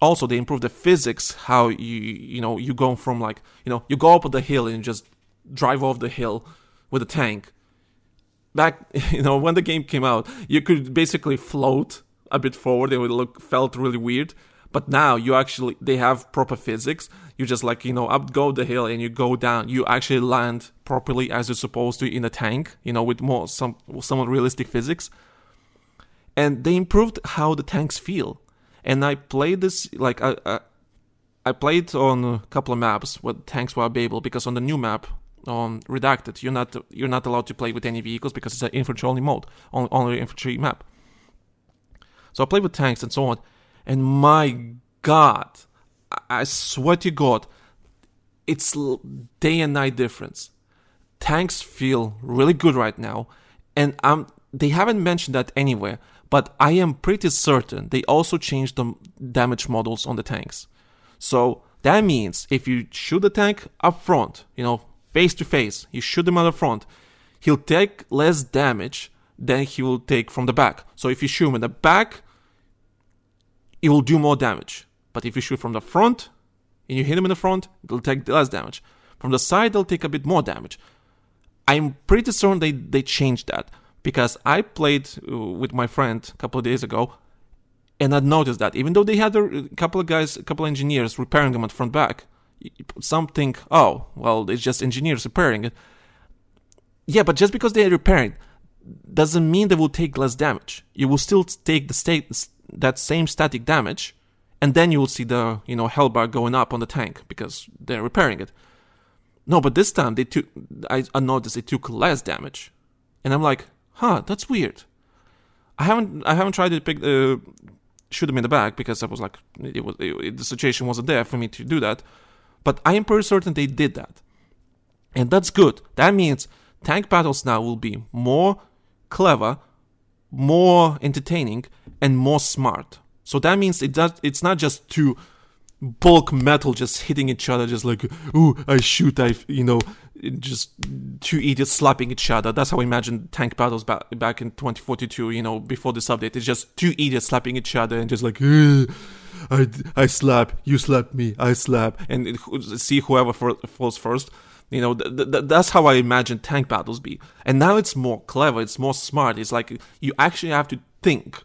also they improved the physics. How you you know you go from like you know you go up the hill and just drive off the hill with a tank back [LAUGHS] you know when the game came out you could basically float a bit forward and it look felt really weird. But now you actually they have proper physics. You just like you know up go the hill and you go down. You actually land properly as you're supposed to in a tank you know with more some somewhat realistic physics. And they improved how the tanks feel. And i played this like i i, I played on a couple of maps where tanks were able because on the new map on redacted. You're not you're not allowed to play with any vehicles because it's an infantry only mode, only, only infantry map. So I played with tanks and so on, and my God, I swear to God, it's day and night difference. Tanks feel really good right now, and I'm they haven't mentioned that anywhere, but I am pretty certain they also changed the damage models on the tanks. So that means if you shoot the tank up front, you know, face to face, you shoot him on the front, he'll take less damage than he will take from the back. So if you shoot him in the back, it will do more damage. But if you shoot from the front and you hit him in the front, it'll take less damage. From the side, they'll take a bit more damage. I'm pretty certain they, they changed that because I played uh, with my friend a couple of days ago and I noticed that even though they had a couple of guys, a couple of engineers repairing them at front back, some think, oh, well, it's just engineers repairing it. Yeah, but just because they are repairing doesn't mean they will take less damage. You will still take the state that same static damage, and then you will see the you know health bar going up on the tank because they're repairing it. No, but this time they took. I, noticed they took less damage, and I'm like, huh, that's weird. I haven't I haven't tried to pick uh, shoot him in the back because I was like it was it, the situation wasn't there for me to do that. But I am pretty certain they did that, and that's good. That means tank battles now will be more clever, more entertaining, and more smart. So that means it does, it's not just two bulk metal just hitting each other, just like, ooh, I shoot, I, you know, just two idiots slapping each other. That's how I imagine tank battles back, back in 2042, you know, before this update. It's just two idiots slapping each other and just like, I, I slap, you slap me, I slap, and see whoever falls first. You know, th- th- that's how I imagine tank battles be. And now it's more clever, it's more smart. It's like you actually have to think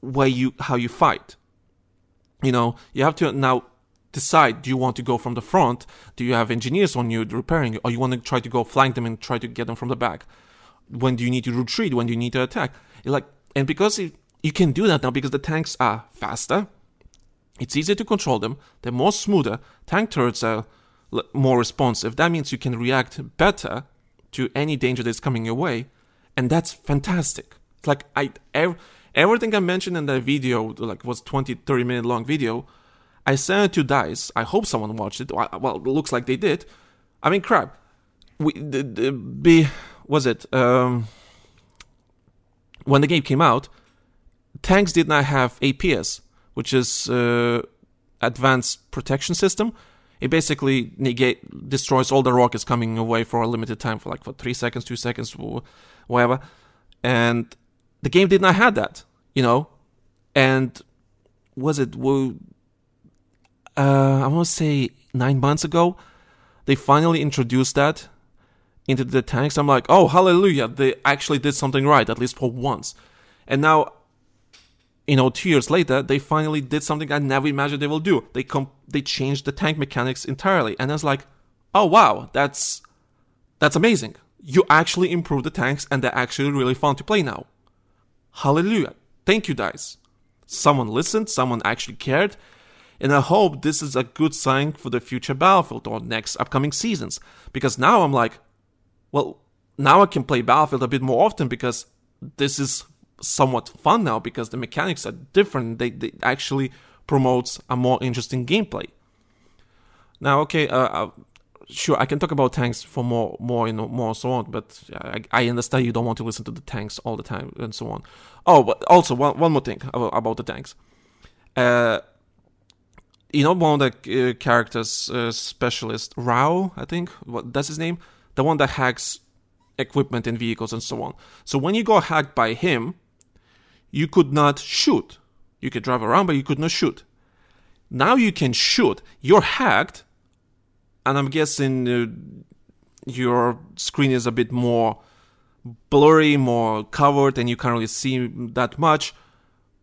where you how you fight. You know, you have to now decide do you want to go from the front? Do you have engineers on you repairing, or you want to try to go flank them and try to get them from the back? When do you need to retreat? When do you need to attack? You're like, and because it, you can do that now because the tanks are faster, it's easier to control them. They're more smoother. Tank turrets are more responsive. That means you can react better to any danger that's coming your way, and that's fantastic. It's like I every, everything I mentioned in that video, like was 20, 30 minute long video, I sent it to Dice. I hope someone watched it. Well, it looks like they did. I mean, crap. We the, the be was it um when the game came out, tanks did not have APS, which is uh, advanced protection system it basically negate destroys all the rockets coming away for a limited time for like for three seconds, two seconds, whatever. And the game did not have that, you know. And was it? Uh, I want to say nine months ago, they finally introduced that into the tanks. I'm like, oh hallelujah! They actually did something right, at least for once. And now you know, two years later, they finally did something I never imagined they will do. They com- they changed the tank mechanics entirely, and I was like, oh wow, that's that's amazing. You actually improved the tanks, and they're actually really fun to play now. Hallelujah! Thank you, guys. Someone listened, someone actually cared, and I hope this is a good sign for the future Battlefield or next upcoming seasons. Because now I'm like, well, now I can play Battlefield a bit more often because this is somewhat fun now because the mechanics are different. They, they actually promotes a more interesting gameplay. Now, okay, uh, uh, sure, I can talk about tanks for more, more, you know, more so on. But I, I, understand you don't want to listen to the tanks all the time and so on. Oh, but also one, one more thing about, the tanks. Uh, you know, one of the uh, characters, uh, specialist Rao, I think, what that's his name, the one that hacks equipment and vehicles and so on. So when you got hacked by him, you could not shoot. You could drive around, but you could not shoot. Now you can shoot. You're hacked, and I'm guessing uh, your screen is a bit more blurry, more covered, and you can't really see that much,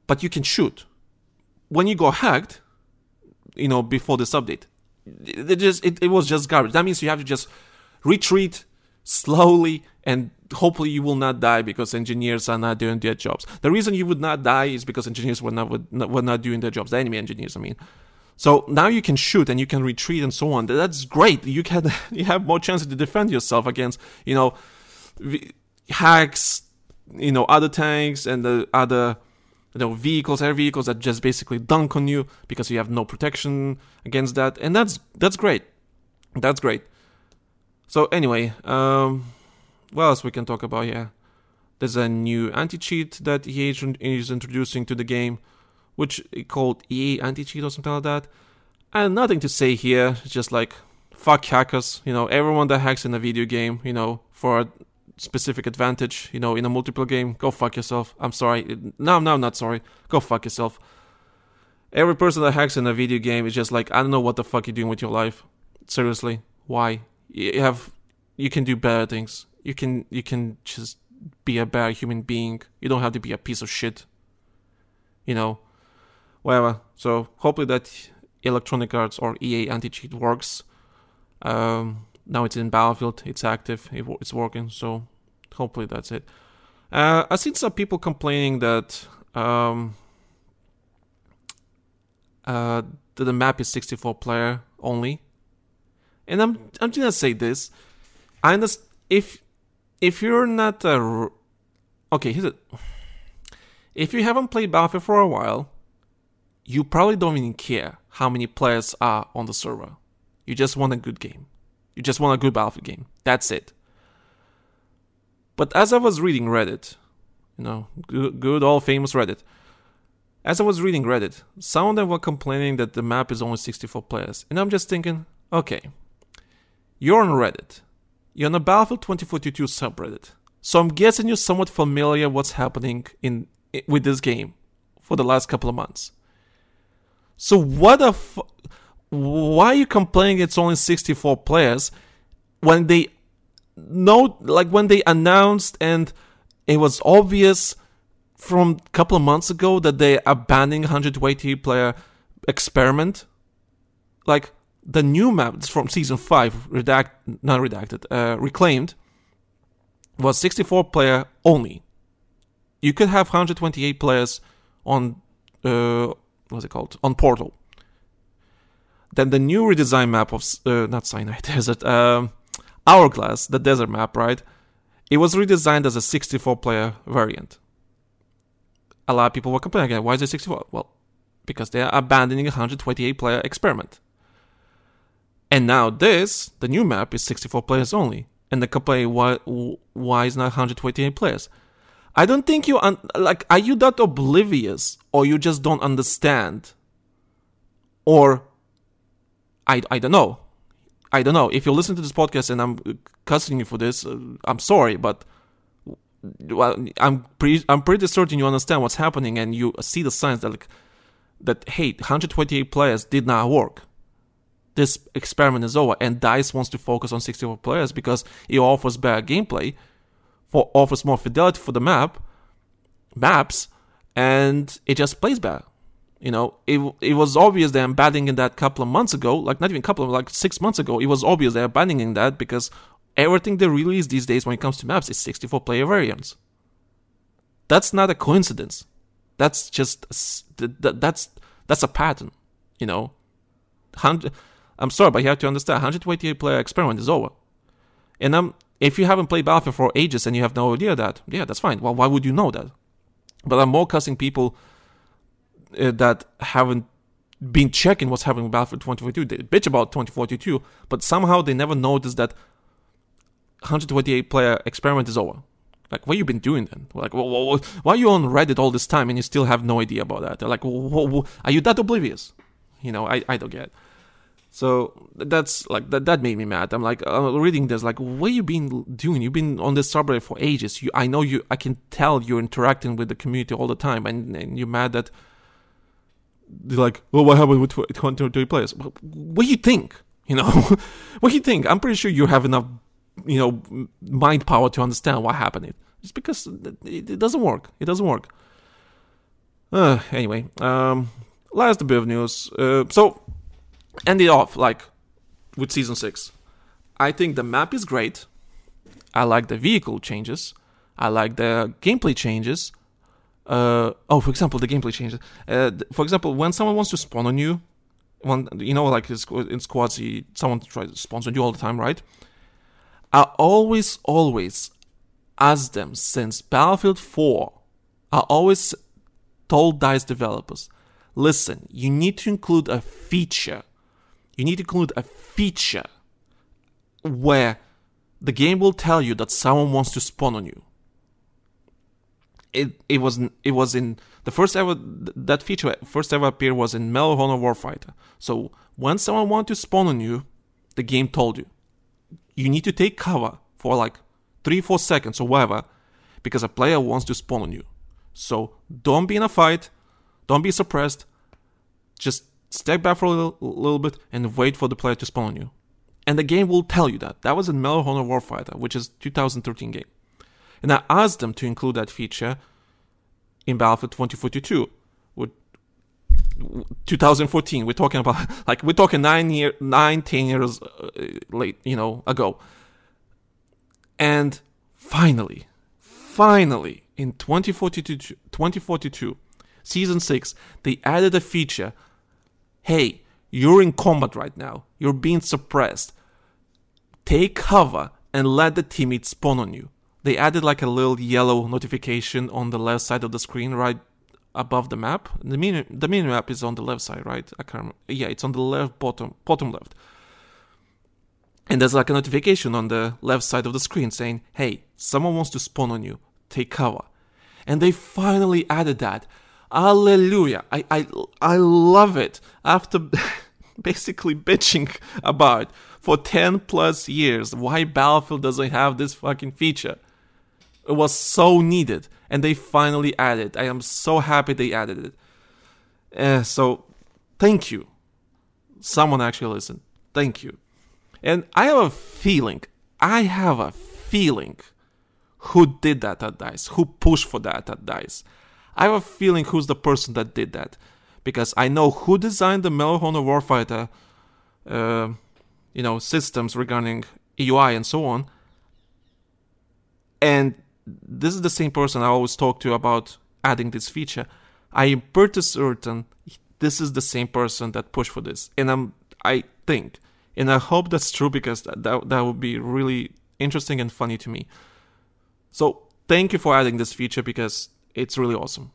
but you can shoot. When you go hacked, you know, before this update, it just it, it was just garbage. That means you have to just retreat slowly and hopefully you will not die because engineers are not doing their jobs. The reason you would not die is because engineers were not were not doing their jobs. The enemy engineers, I mean. So now you can shoot and you can retreat and so on. That's great. You can [LAUGHS] you have more chances to defend yourself against you know hacks, you know other tanks and the other you know vehicles, air vehicles that just basically dunk on you because you have no protection against that, and that's that's great. That's great. So anyway, um, what else we can talk about here? There's a new anti-cheat that EA is introducing to the game, which called EA anti-cheat or something like that. And nothing to say here, just like fuck hackers. You know, everyone that hacks in a video game, you know, for a specific advantage, you know, in a multiplayer game, go fuck yourself. I'm sorry. No, no, I'm not sorry. Go fuck yourself. Every person that hacks in a video game is just like, I don't know what the fuck you're doing with your life. Seriously, why? You have, you can do better things. You can, you can just be a better human being. You don't have to be a piece of shit. You know, whatever. So hopefully that Electronic Arts or EA anti cheat works. Um, now it's in Battlefield. It's active. it's working. So hopefully that's it. Uh, I've seen some people complaining that um, uh, that the map is 64 player only, and I'm I'm gonna say this. I understand if if you're not okay, here's it. If you haven't played Battlefield for a while, you probably don't even care how many players are on the server. You just want a good game. You just want a good Battlefield game. That's it. But as I was reading Reddit, you know, good, good old famous Reddit, as I was reading Reddit, some of them were complaining that the map is only 64 players. And I'm just thinking, okay, you're on Reddit. You're on the Battlefield 2042 subreddit. So I'm guessing you're somewhat familiar what's happening in with this game for the last couple of months. So what the f- why are you complaining it's only 64 players when they know like when they announced and it was obvious from a couple of months ago that they abandoning 120 player experiment? Like the new map from season 5 redact not redacted uh, reclaimed was 64 player only. You could have 128 players on uh, what's it called on portal then the new redesign map of uh, not Sinai [LAUGHS] Desert, um, Hourglass, the desert map, right? It was redesigned as a 64 player variant. A lot of people were complaining again, why is it 64? Well, because they are abandoning a 128 player experiment. And now this, the new map, is 64 players only. And the complaint, why, why is not 128 players? I don't think you, un- like, are you that oblivious or you just don't understand? Or I, I don't know. I don't know. If you listen to this podcast and I'm cussing you for this, uh, I'm sorry, but well, I'm pretty I'm pretty certain you understand what's happening and you see the signs that like, that hey, 128 players did not work. This experiment is over, and Dice wants to focus on 64 players because it offers better gameplay, for offers more fidelity for the map, maps, and it just plays better. You know, it it was obvious they're abandoning that couple of months ago, like not even a couple of like six months ago. It was obvious they're abandoning that because everything they release these days when it comes to maps is 64 player variants. That's not a coincidence. That's just that's that's a pattern. You know, hundred. I'm sorry, but you have to understand. 128 player experiment is over, and um, if you haven't played Battlefield for ages and you have no idea that, yeah, that's fine. Well, why would you know that? But I'm more cussing people uh, that haven't been checking what's happening with Battlefield 2042. They bitch about 2042, but somehow they never noticed that 128 player experiment is over. Like, what you been doing then? Like, why are you on Reddit all this time and you still have no idea about that? They're like, are you that oblivious? You know, I, I don't get. It. So that's like that. That made me mad. I'm like uh, reading this, like, what you been doing? You've been on this subreddit for ages. You, I know you. I can tell you're interacting with the community all the time, and, and you're mad that they're like, well, what happened with 20 players? What do you think? You know, [LAUGHS] what do you think? I'm pretty sure you have enough, you know, mind power to understand what happened. It's because it, doesn't work. It doesn't work. Uh, anyway, um, last bit of news. Uh, so, end it off like with season six. I think the map is great. I like the vehicle changes. I like the gameplay changes uh, oh, for example, the gameplay changes. Uh, for example, when someone wants to spawn on you, when you know, like in squads, someone tries to spawn on you all the time, right? I always, always ask them since Battlefield 4. I always told DICE developers, listen, you need to include a feature. You need to include a feature where the game will tell you that someone wants to spawn on you it it was it was in the first ever that feature first ever appeared was in Medal of Honor Warfighter. So when someone wanted to spawn on you, the game told you you need to take cover for like three four seconds or whatever, because a player wants to spawn on you. So don't be in a fight, don't be suppressed. Just step back for a little, little bit and wait for the player to spawn on you. And the game will tell you that. That was in Medal Honor Warfighter, which is 2013 game. And I asked them to include that feature in Battlefield 2042. With 2014, we're talking about [LAUGHS] like we're talking nine year, nine, ten years uh, late, you know, ago. And finally, finally, in 2042, 2042, season six, they added a feature. Hey, you're in combat right now. You're being suppressed. Take cover and let the teammate spawn on you. They added like a little yellow notification on the left side of the screen, right above the map. The mini the mini map is on the left side, right? I can't remember. Yeah, it's on the left bottom bottom left. And there's like a notification on the left side of the screen saying, "Hey, someone wants to spawn on you. Take cover." And they finally added that. Hallelujah. I I I love it. After [LAUGHS] basically bitching about for 10 plus years why Battlefield doesn't have this fucking feature. It was so needed, and they finally added. I am so happy they added it. Uh, so, thank you. Someone actually listened. Thank you. And I have a feeling, I have a feeling who did that at DICE, who pushed for that at DICE. I have a feeling who's the person that did that. Because I know who designed the Honor Warfighter, uh, you know, systems regarding EUI and so on. And this is the same person I always talk to about adding this feature. I am pretty certain this is the same person that pushed for this, and I'm I think, and I hope that's true because that that, that would be really interesting and funny to me. So thank you for adding this feature because it's really awesome.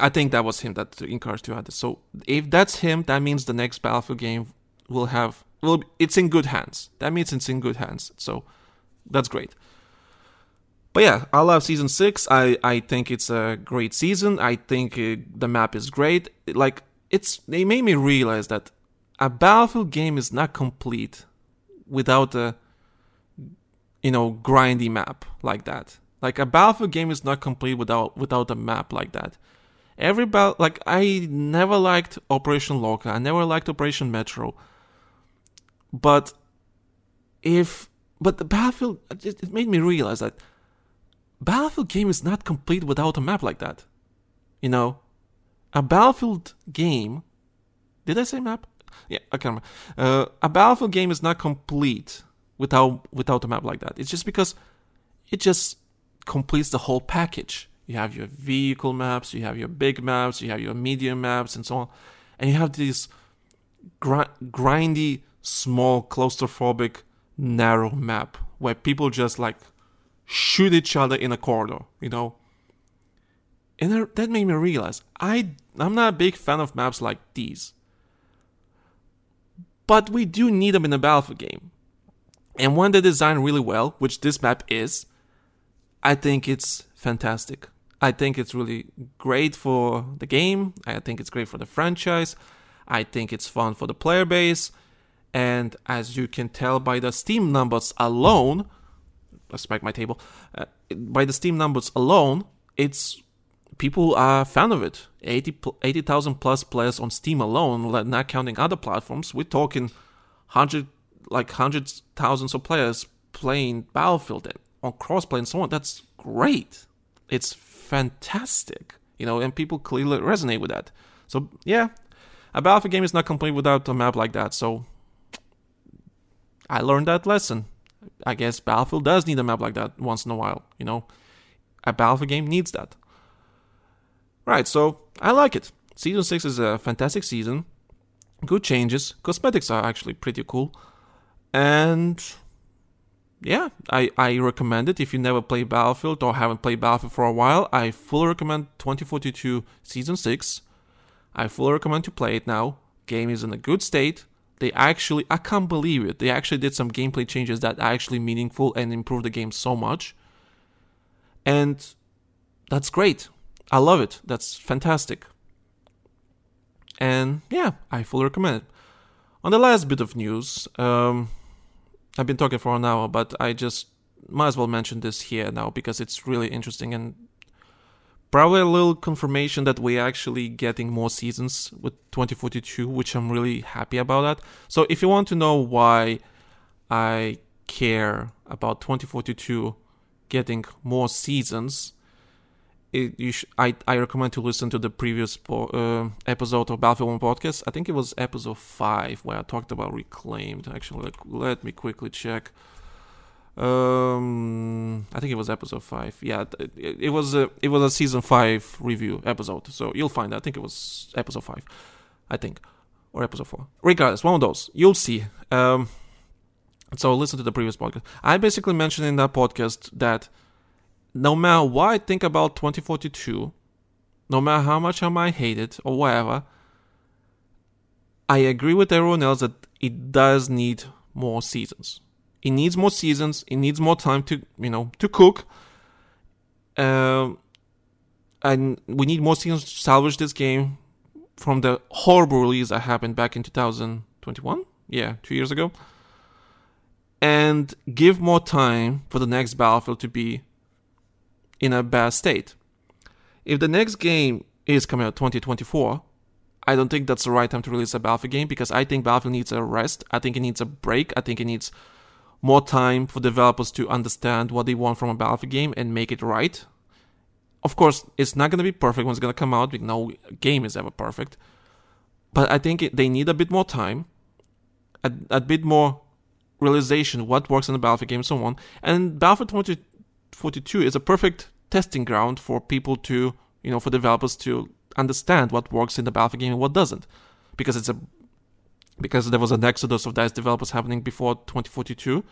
I think that was him that encouraged you add this. So if that's him, that means the next Battlefield game will have well, it's in good hands. That means it's in good hands. So that's great. But yeah, I love season six. I, I think it's a great season. I think it, uh, the map is great. Like it's they made me realize that a Battlefield game is not complete without a you know grindy map like that. Like a Battlefield game is not complete without without a map like that. Every battle, like I never liked Operation Locker. I never liked Operation Metro. But if but the Battlefield, it made me realize that Battlefield game is not complete without a map like that. You know, a Battlefield game. Did I say map? Yeah, I can't remember. Uh, a Battlefield game is not complete without without a map like that. It's just because it just completes the whole package. You have your vehicle maps, you have your big maps, you have your medium maps, and so on, and you have these gr- grindy, small, claustrophobic, narrow map where people just like shoot each other in a corridor, you know. And that made me realize I I'm not a big fan of maps like these. But we do need them in a Battlefield game. And when they're designed really well, which this map is, I think it's fantastic. I think it's really great for the game. I think it's great for the franchise. I think it's fun for the player base. And as you can tell by the Steam numbers alone, let's back my table. Uh, by the Steam numbers alone, it's people are fan of it. 80,000 80, plus players on Steam alone, not counting other platforms. We're talking hundred, like hundreds, thousands of players playing Battlefield on crossplay and so on. That's great. It's fantastic, you know, and people clearly resonate with that. So yeah, a Battlefield game is not complete without a map like that. So I learned that lesson. I guess Battlefield does need a map like that once in a while, you know? A Battlefield game needs that. Right, so I like it. Season 6 is a fantastic season. Good changes. Cosmetics are actually pretty cool. And yeah, I, I recommend it. If you never played Battlefield or haven't played Battlefield for a while, I fully recommend 2042 Season 6. I fully recommend to play it now. Game is in a good state. They actually, I can't believe it. They actually did some gameplay changes that are actually meaningful and improved the game so much. And that's great. I love it. That's fantastic. And yeah, I fully recommend it. On the last bit of news, um, I've been talking for an hour, but I just might as well mention this here now because it's really interesting and probably a little confirmation that we're actually getting more seasons with 2042, which I'm really happy about that. So if you want to know why I care about 2042 getting more seasons, it, you sh- I, I recommend to listen to the previous po- uh, episode of Battlefield 1 podcast. I think it was episode 5 where I talked about Reclaimed. Actually, like, let me quickly check. Um, I think it was episode five. Yeah, it, it, was a it was a season five review episode. So you'll find. I think it was episode five, I think, or episode four. Regardless, one of those. You'll see. Um, so listen to the previous podcast. I basically mentioned in that podcast that no matter what I think about 2042, no matter how much I might hate it or whatever, I agree with everyone else that it does need more seasons. It needs more seasons. It needs more time to you know to cook. Um, and we need more seasons to salvage this game from the horrible release that happened back in 2021. Yeah, two years ago. And give more time for the next Battlefield to be in a bad state. If the next game is coming out 2024, I don't think that's the right time to release a Battlefield game because I think Battlefield needs a rest. I think it needs a break. I think it needs more time for developers to understand what they want from a Battlefield game and make it right. Of course, it's not going to be perfect when it's going to come out because no game is ever perfect. But I think they need a bit more time, a, a bit more realization what works in a Battlefield game and so on. And Battlefield 2042 is a perfect testing ground for people to, you know, for developers to understand what works in the Battlefield game and what doesn't. Because it's a because there was an exodus of DICE developers happening before 2042,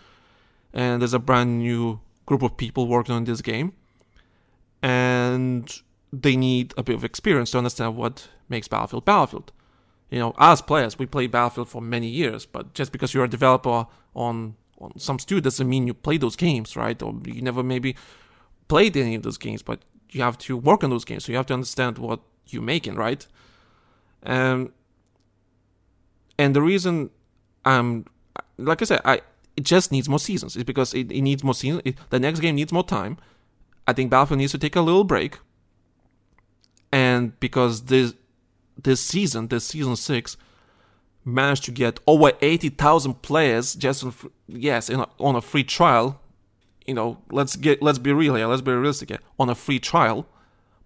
and there's a brand new group of people working on this game, and they need a bit of experience to understand what makes Battlefield Battlefield. You know, as players, we play Battlefield for many years, but just because you're a developer on on some studio doesn't mean you play those games, right? Or you never maybe played any of those games, but you have to work on those games, so you have to understand what you're making, right? And and the reason I'm, like I said, I it just needs more seasons. It's because it, it needs more seasons. The next game needs more time. I think Battlefield needs to take a little break. And because this this season, this season six, managed to get over eighty thousand players just on, yes a, on a free trial. You know, let's get let's be real here. Let's be realistic here. On a free trial,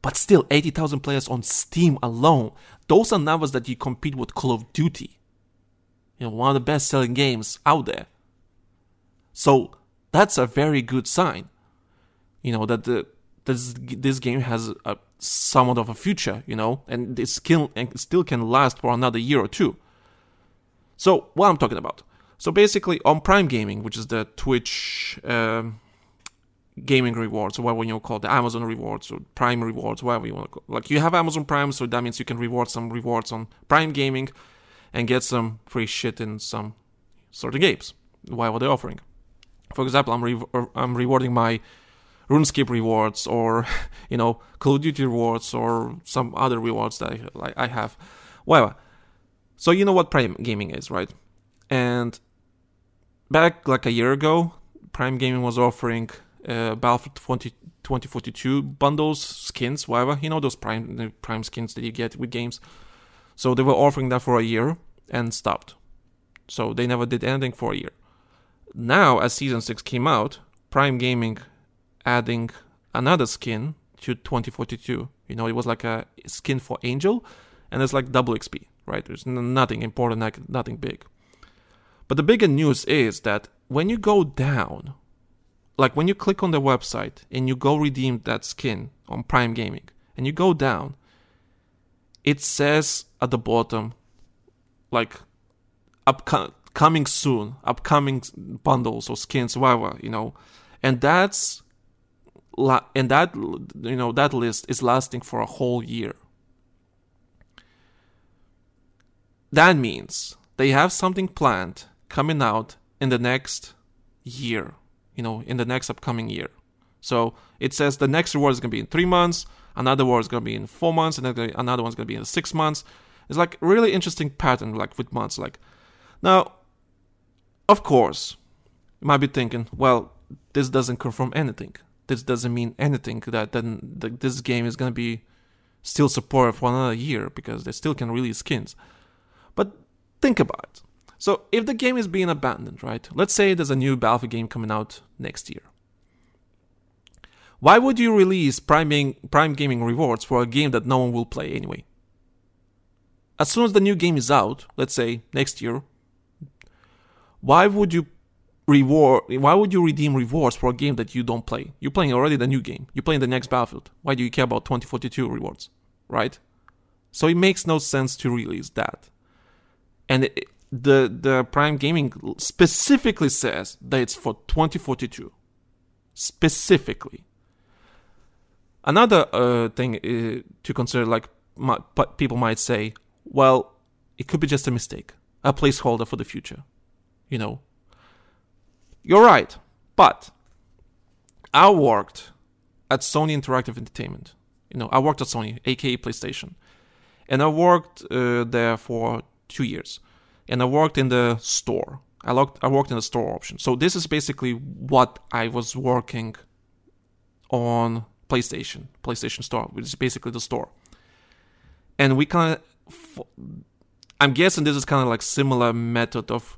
but still eighty thousand players on Steam alone. Those are numbers that you compete with Call of Duty you know, one of the best selling games out there. So that's a very good sign. You know, that the this this game has a somewhat of a future, you know, and it still and still can last for another year or two. So what I'm talking about. So basically, on Prime Gaming, which is the Twitch um, gaming rewards, or whatever you call it, the Amazon rewards or Prime rewards, whatever you want to call. Like you have Amazon Prime, so that means you can reward some rewards on Prime Gaming and get some free shit in some certain games while they're offering. For example, I'm re- I'm rewarding my RuneScape rewards or [LAUGHS] you know Call of Duty rewards or some other rewards that I, like I have. Whatever. So you know what Prime Gaming is, right? And back like a year ago, Prime Gaming was offering uh, Battlefield 20, 2042 bundles, skins, whatever. You know those Prime Prime skins that you get with games. So they were offering that for a year and stopped. So they never did anything for a year. Now, as season 6 came out, Prime Gaming adding another skin to 2042. You know, it was like a skin for Angel, and it's like double XP, right? There's nothing important, like nothing big. But the bigger news is that when you go down, like when you click on the website and you go redeem that skin on Prime Gaming, and you go down, it says at the bottom, like upcoming soon, upcoming bundles or skins, whatever, you know, and that's and that you know that list is lasting for a whole year. That means they have something planned coming out in the next year, you know, in the next upcoming year. So it says the next reward is going to be in three months, another reward is going to be in four months, and another one's going to be in six months. It's like really interesting pattern, like with months. Like now, of course, you might be thinking, well, this doesn't confirm anything. this doesn't mean anything that then the, this game is going to be still supported for another year because they still can release skins. But think about it. So if the game is being abandoned, right? Let's say there's a new Battlefield game coming out next year. Why would you release Prime, Prime Gaming rewards for a game that no one will play anyway? As soon as the new game is out, let's say next year, why would you reward why would you redeem rewards for a game that you don't play you're playing already the new game you're playing the next battlefield why do you care about 2042 rewards right so it makes no sense to release that and it, the the prime gaming specifically says that it's for 2042 specifically another uh, thing uh, to consider like my, people might say well it could be just a mistake a placeholder for the future you know you're right, but I worked at Sony Interactive Entertainment. You know, I worked at Sony, aka PlayStation, and I worked uh, there for two years. And I worked in the store. I, looked, I worked in the store option. So this is basically what I was working on PlayStation, PlayStation Store, which is basically the store. And we kind of, I'm guessing this is kind of like similar method of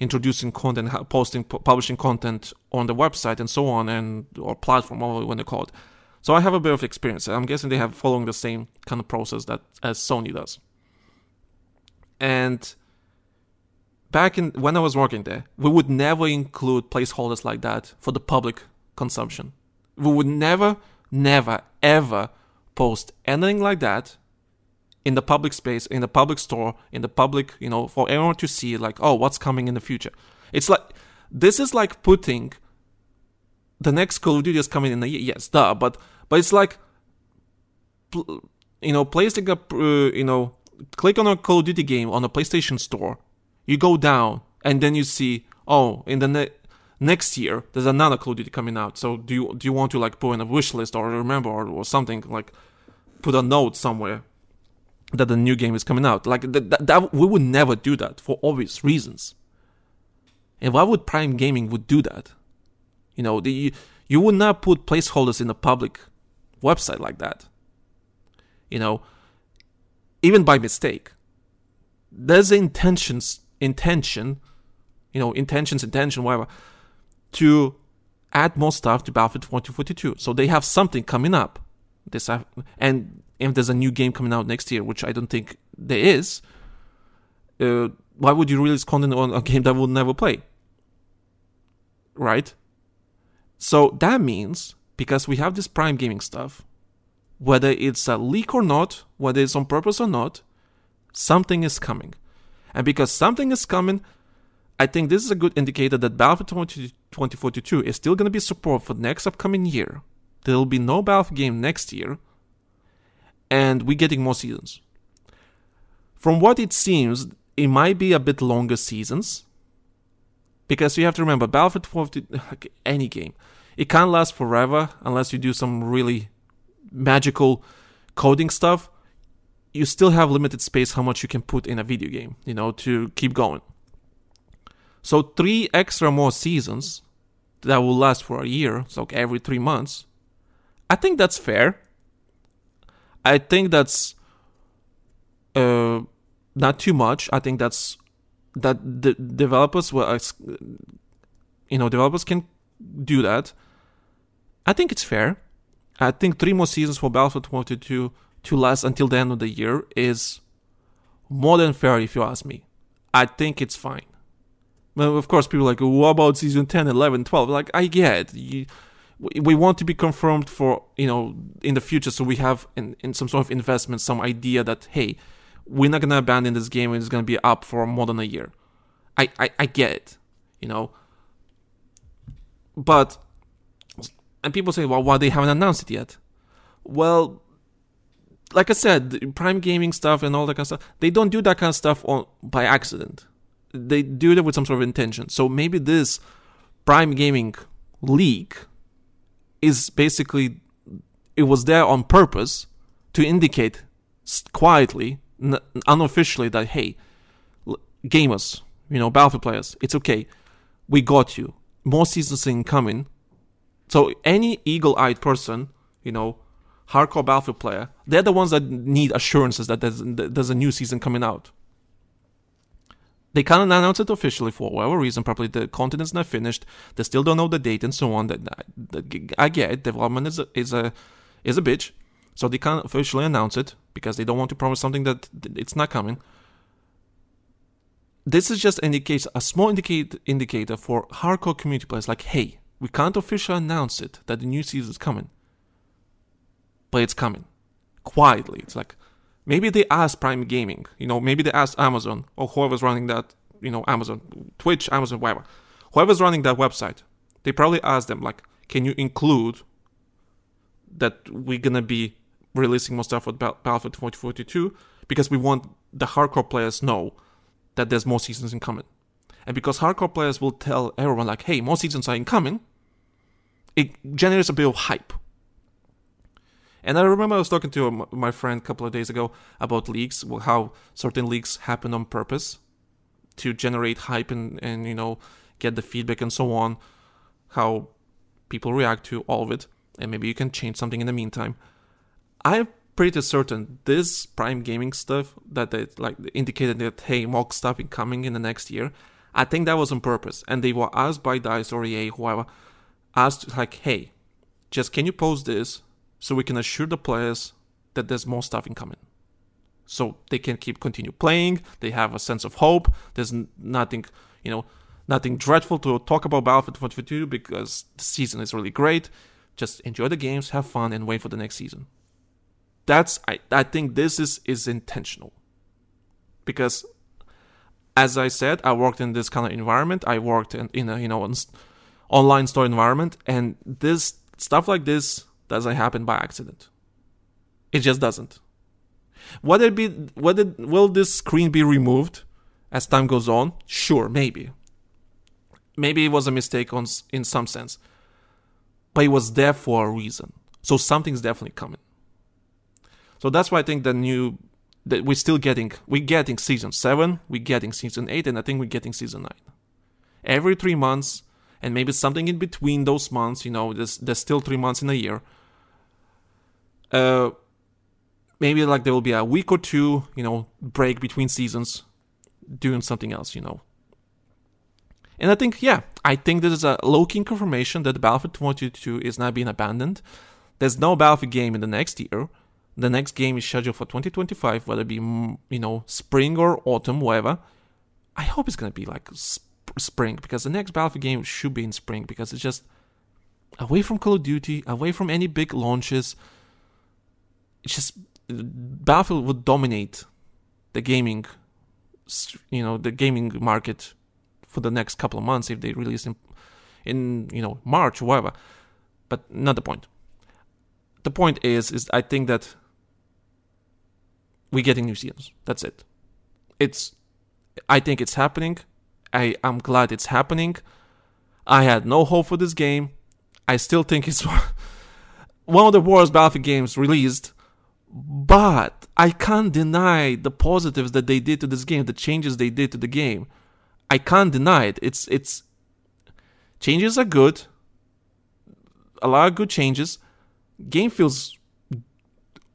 introducing content, posting, publishing content on the website and so on, and or platform, or when they call it. So I have a bit of experience. I'm guessing they have following the same kind of process that as Sony does. And back in when I was working there, we would never include placeholders like that for the public consumption. We would never, never, ever post anything like that in the public space, in the public store, in the public, you know, for everyone to see, like, oh, what's coming in the future. It's like, this is like putting the next Call of Duty is coming in the year. Yes, duh, but, but it's like, you know, placing a, uh, you know, click on a Call of Duty game on a PlayStation store, you go down, and then you see, oh, in the ne- next year there's another Call of Duty coming out. So do you do you want to like put in a wish list or remember or, or something like put a note somewhere that the new game is coming out. Like that, that, that, we would never do that for obvious reasons. And why would Prime Gaming would do that? You know, the, you would not put placeholders in a public website like that. You know, even by mistake. There's intentions, intention, you know, intentions, intention, whatever, to add more stuff to Battlefield 2042. So they have something coming up. This and if there's a new game coming out next year, which I don't think there is, uh, why would you release content on a game that we'll never play? Right? So that means because we have this Prime Gaming stuff, whether it's a leak or not, whether it's on purpose or not, something is coming. And because something is coming, I think this is a good indicator that Battlefield 2042 is still going to be support for the next upcoming year. There will be no Battlefield game next year and we're getting more seasons. From what it seems, it might be a bit longer seasons. Because you have to remember, Battlefield 40, [LAUGHS] any game, it can't last forever unless you do some really magical coding stuff. You still have limited space how much you can put in a video game, you know, to keep going. So three extra more seasons that will last for a year, so every three months. I think that's fair. I think that's uh, not too much. I think that's that the developers will, you know, developers can do that. I think it's fair. I think three more seasons for Battlefield 2022 to last until the end of the year is more than fair, if you ask me. I think it's fine. Well, of course, people are like, what about season 10, 11, 12? Like, I get you, we want to be confirmed for you know in the future so we have in, in some sort of investment some idea that hey we're not gonna abandon this game and it's gonna be up for more than a year i i, I get it you know but and people say well why they haven't announced it yet well like i said prime gaming stuff and all that kind of stuff they don't do that kind of stuff on by accident they do it with some sort of intention so maybe this prime gaming leak is basically it was there on purpose to indicate quietly, unofficially that hey, gamers, you know, Battlefield players, it's okay, we got you. More seasons incoming. So any eagle-eyed person, you know, hardcore Battlefield player, they're the ones that need assurances that there's, there's a new season coming out. They can't announce it officially for whatever reason. Probably the content is not finished. They still don't know the date and so on. That, that I get it. Development is a, is a is a bitch, so they can't officially announce it because they don't want to promise something that it's not coming. This is just indicates a small indicate, indicator for hardcore community players. Like, hey, we can't officially announce it that the new season is coming, but it's coming quietly. It's like maybe they asked Prime Gaming, you know, maybe they asked Amazon or whoever's running that, you know, Amazon, Twitch, Amazon, whatever, whoever's running that website. They probably asked them like, can you include that we're gonna be releasing more stuff with Battlefield 2042 because we want the hardcore players know that there's more seasons incoming. And because hardcore players will tell everyone like, hey, more seasons are incoming, it generates a bit of hype. And I remember I was talking to my friend a couple of days ago about leaks, how certain leaks happen on purpose to generate hype and, and you know get the feedback and so on, how people react to all of it, and maybe you can change something in the meantime. I'm pretty certain this Prime Gaming stuff that they like indicated that hey, mock stuff incoming in the next year. I think that was on purpose, and they were asked by Dice or EA, whoever, asked like, hey, just can you post this so we can assure the players that there's more stuff incoming, so they can keep continue playing. They have a sense of hope. There's nothing, you know, nothing dreadful to talk about Battlefield 2042 because the season is really great. Just enjoy the games, have fun, and wait for the next season. That's I, I think this is is intentional because as I said, I worked in this kind of environment. I worked in, in a you know online store environment, and this stuff like this doesn't happen by accident. It just doesn't. Whether be will this screen be removed as time goes on? Sure, maybe. Maybe it was a mistake on in some sense, but it was there for a reason. So something's definitely coming. So that's why I think the new that we're still getting we're getting season seven, we're getting season eight, and I think we're getting season nine. Every three months, and maybe something in between those months, you know, there's there's still three months in a year. Uh maybe like there will be a week or two, you know, break between seasons, doing something else, you know. And I think, yeah, I think this is a low key confirmation that Battlefield 2022 is not being abandoned. There's no Battlefield game in the next year. The next game is scheduled for 2025, whether it be you know spring or autumn, whatever. I hope it's gonna be like spring because the next Battlefield game should be in spring because it's just away from Call of Duty, away from any big launches. It's just Battlefield would dominate the gaming, you know, the gaming market for the next couple of months if they release in, in you know March or whatever. But not the point. The point is, is I think that we're getting new seasons. That's it. It's I think it's happening. I am glad it's happening. I had no hope for this game. I still think it's [LAUGHS] one of the worst Battlefield games released. But I can't deny the positives that they did to this game, the changes they did to the game. I can't deny it. It's it's changes are good. A lot of good changes. Game feels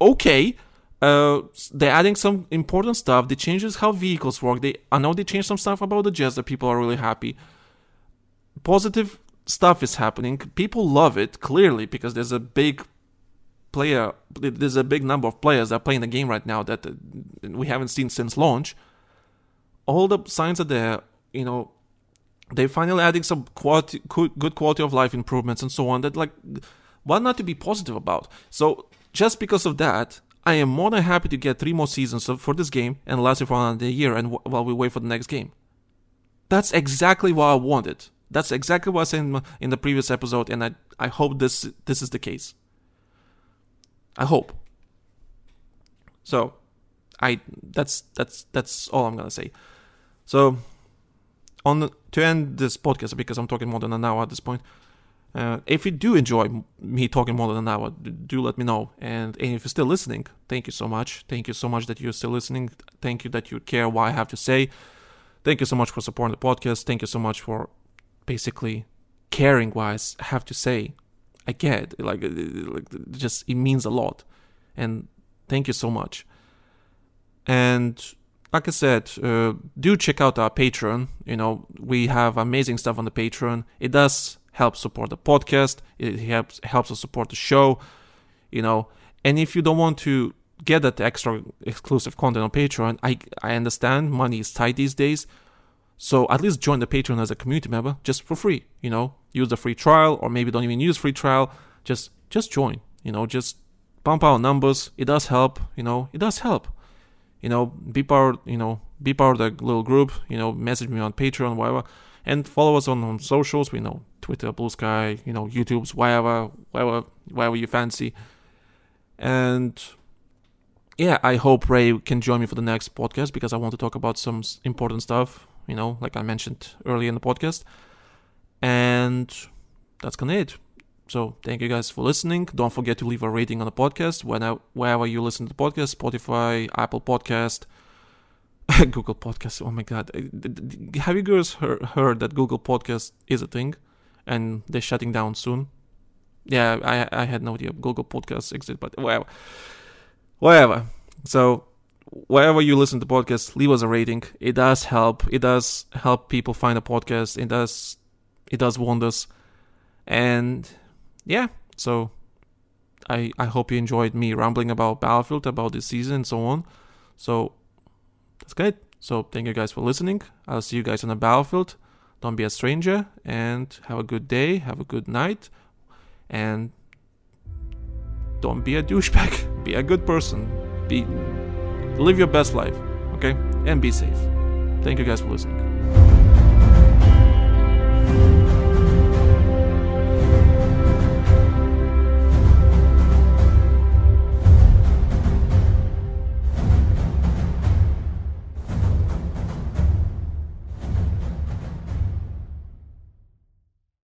okay uh, they're adding some important stuff. They changes how vehicles work. They I know they changed some stuff about the jets that people are really happy. Positive stuff is happening. People love it clearly because there's a big player. There's a big number of players that are playing the game right now that uh, we haven't seen since launch. All the signs are there. You know, they're finally adding some quality, good quality of life improvements and so on. That like, what not to be positive about? So just because of that I am more than happy to get three more seasons for this game and last it for another year and w- while we wait for the next game. That's exactly what I wanted. That's exactly what I said in, in the previous episode, and I, I hope this this is the case. I hope. So, I that's that's that's all I'm gonna say. So, on the, to end this podcast because I'm talking more than an hour at this point. Uh, if you do enjoy me talking more than an hour, do let me know. And, and if you're still listening, thank you so much. Thank you so much that you're still listening. Thank you that you care what I have to say. Thank you so much for supporting the podcast. Thank you so much for basically caring what I have to say. I get like, like just it means a lot, and thank you so much. And like I said, uh, do check out our Patreon. You know, we have amazing stuff on the Patreon. It does help support the podcast. It helps helps us support the show. You know, and if you don't want to get that extra exclusive content on Patreon, I I understand money is tight these days. So at least join the Patreon as a community member just for free. You know, use the free trial, or maybe don't even use free trial. Just just join. You know, just bump our numbers. It does help. You know, it does help you know, be part, you know, be part of the little group, you know, message me on Patreon, whatever, and follow us on, on socials, we know, Twitter, Blue Sky, you know, YouTube's, whatever, whatever, whatever you fancy. And yeah, I hope Ray can join me for the next podcast because I want to talk about some important stuff, you know, like I mentioned earlier in the podcast. And that's gonna it. So thank you guys for listening. Don't forget to leave a rating on the podcast whenever, wherever you listen to the podcast, Spotify, Apple Podcast, [LAUGHS] Google Podcast. Oh my God, uh, have you guys heard that Google Podcast is a thing, and they're shutting down soon? Yeah, I I had no idea Google Podcasts exist, but whatever, whatever. So wherever you listen to podcasts, leave us a rating. It does help. It does help people find a podcast. It does it does wonders. And yeah, so I I hope you enjoyed me rambling about Battlefield, about this season, and so on. So that's great. So thank you guys for listening. I'll see you guys on the battlefield. Don't be a stranger and have a good day, have a good night, and don't be a douchebag. [LAUGHS] Be a good person. Be live your best life, okay? And be safe. Thank you guys for listening.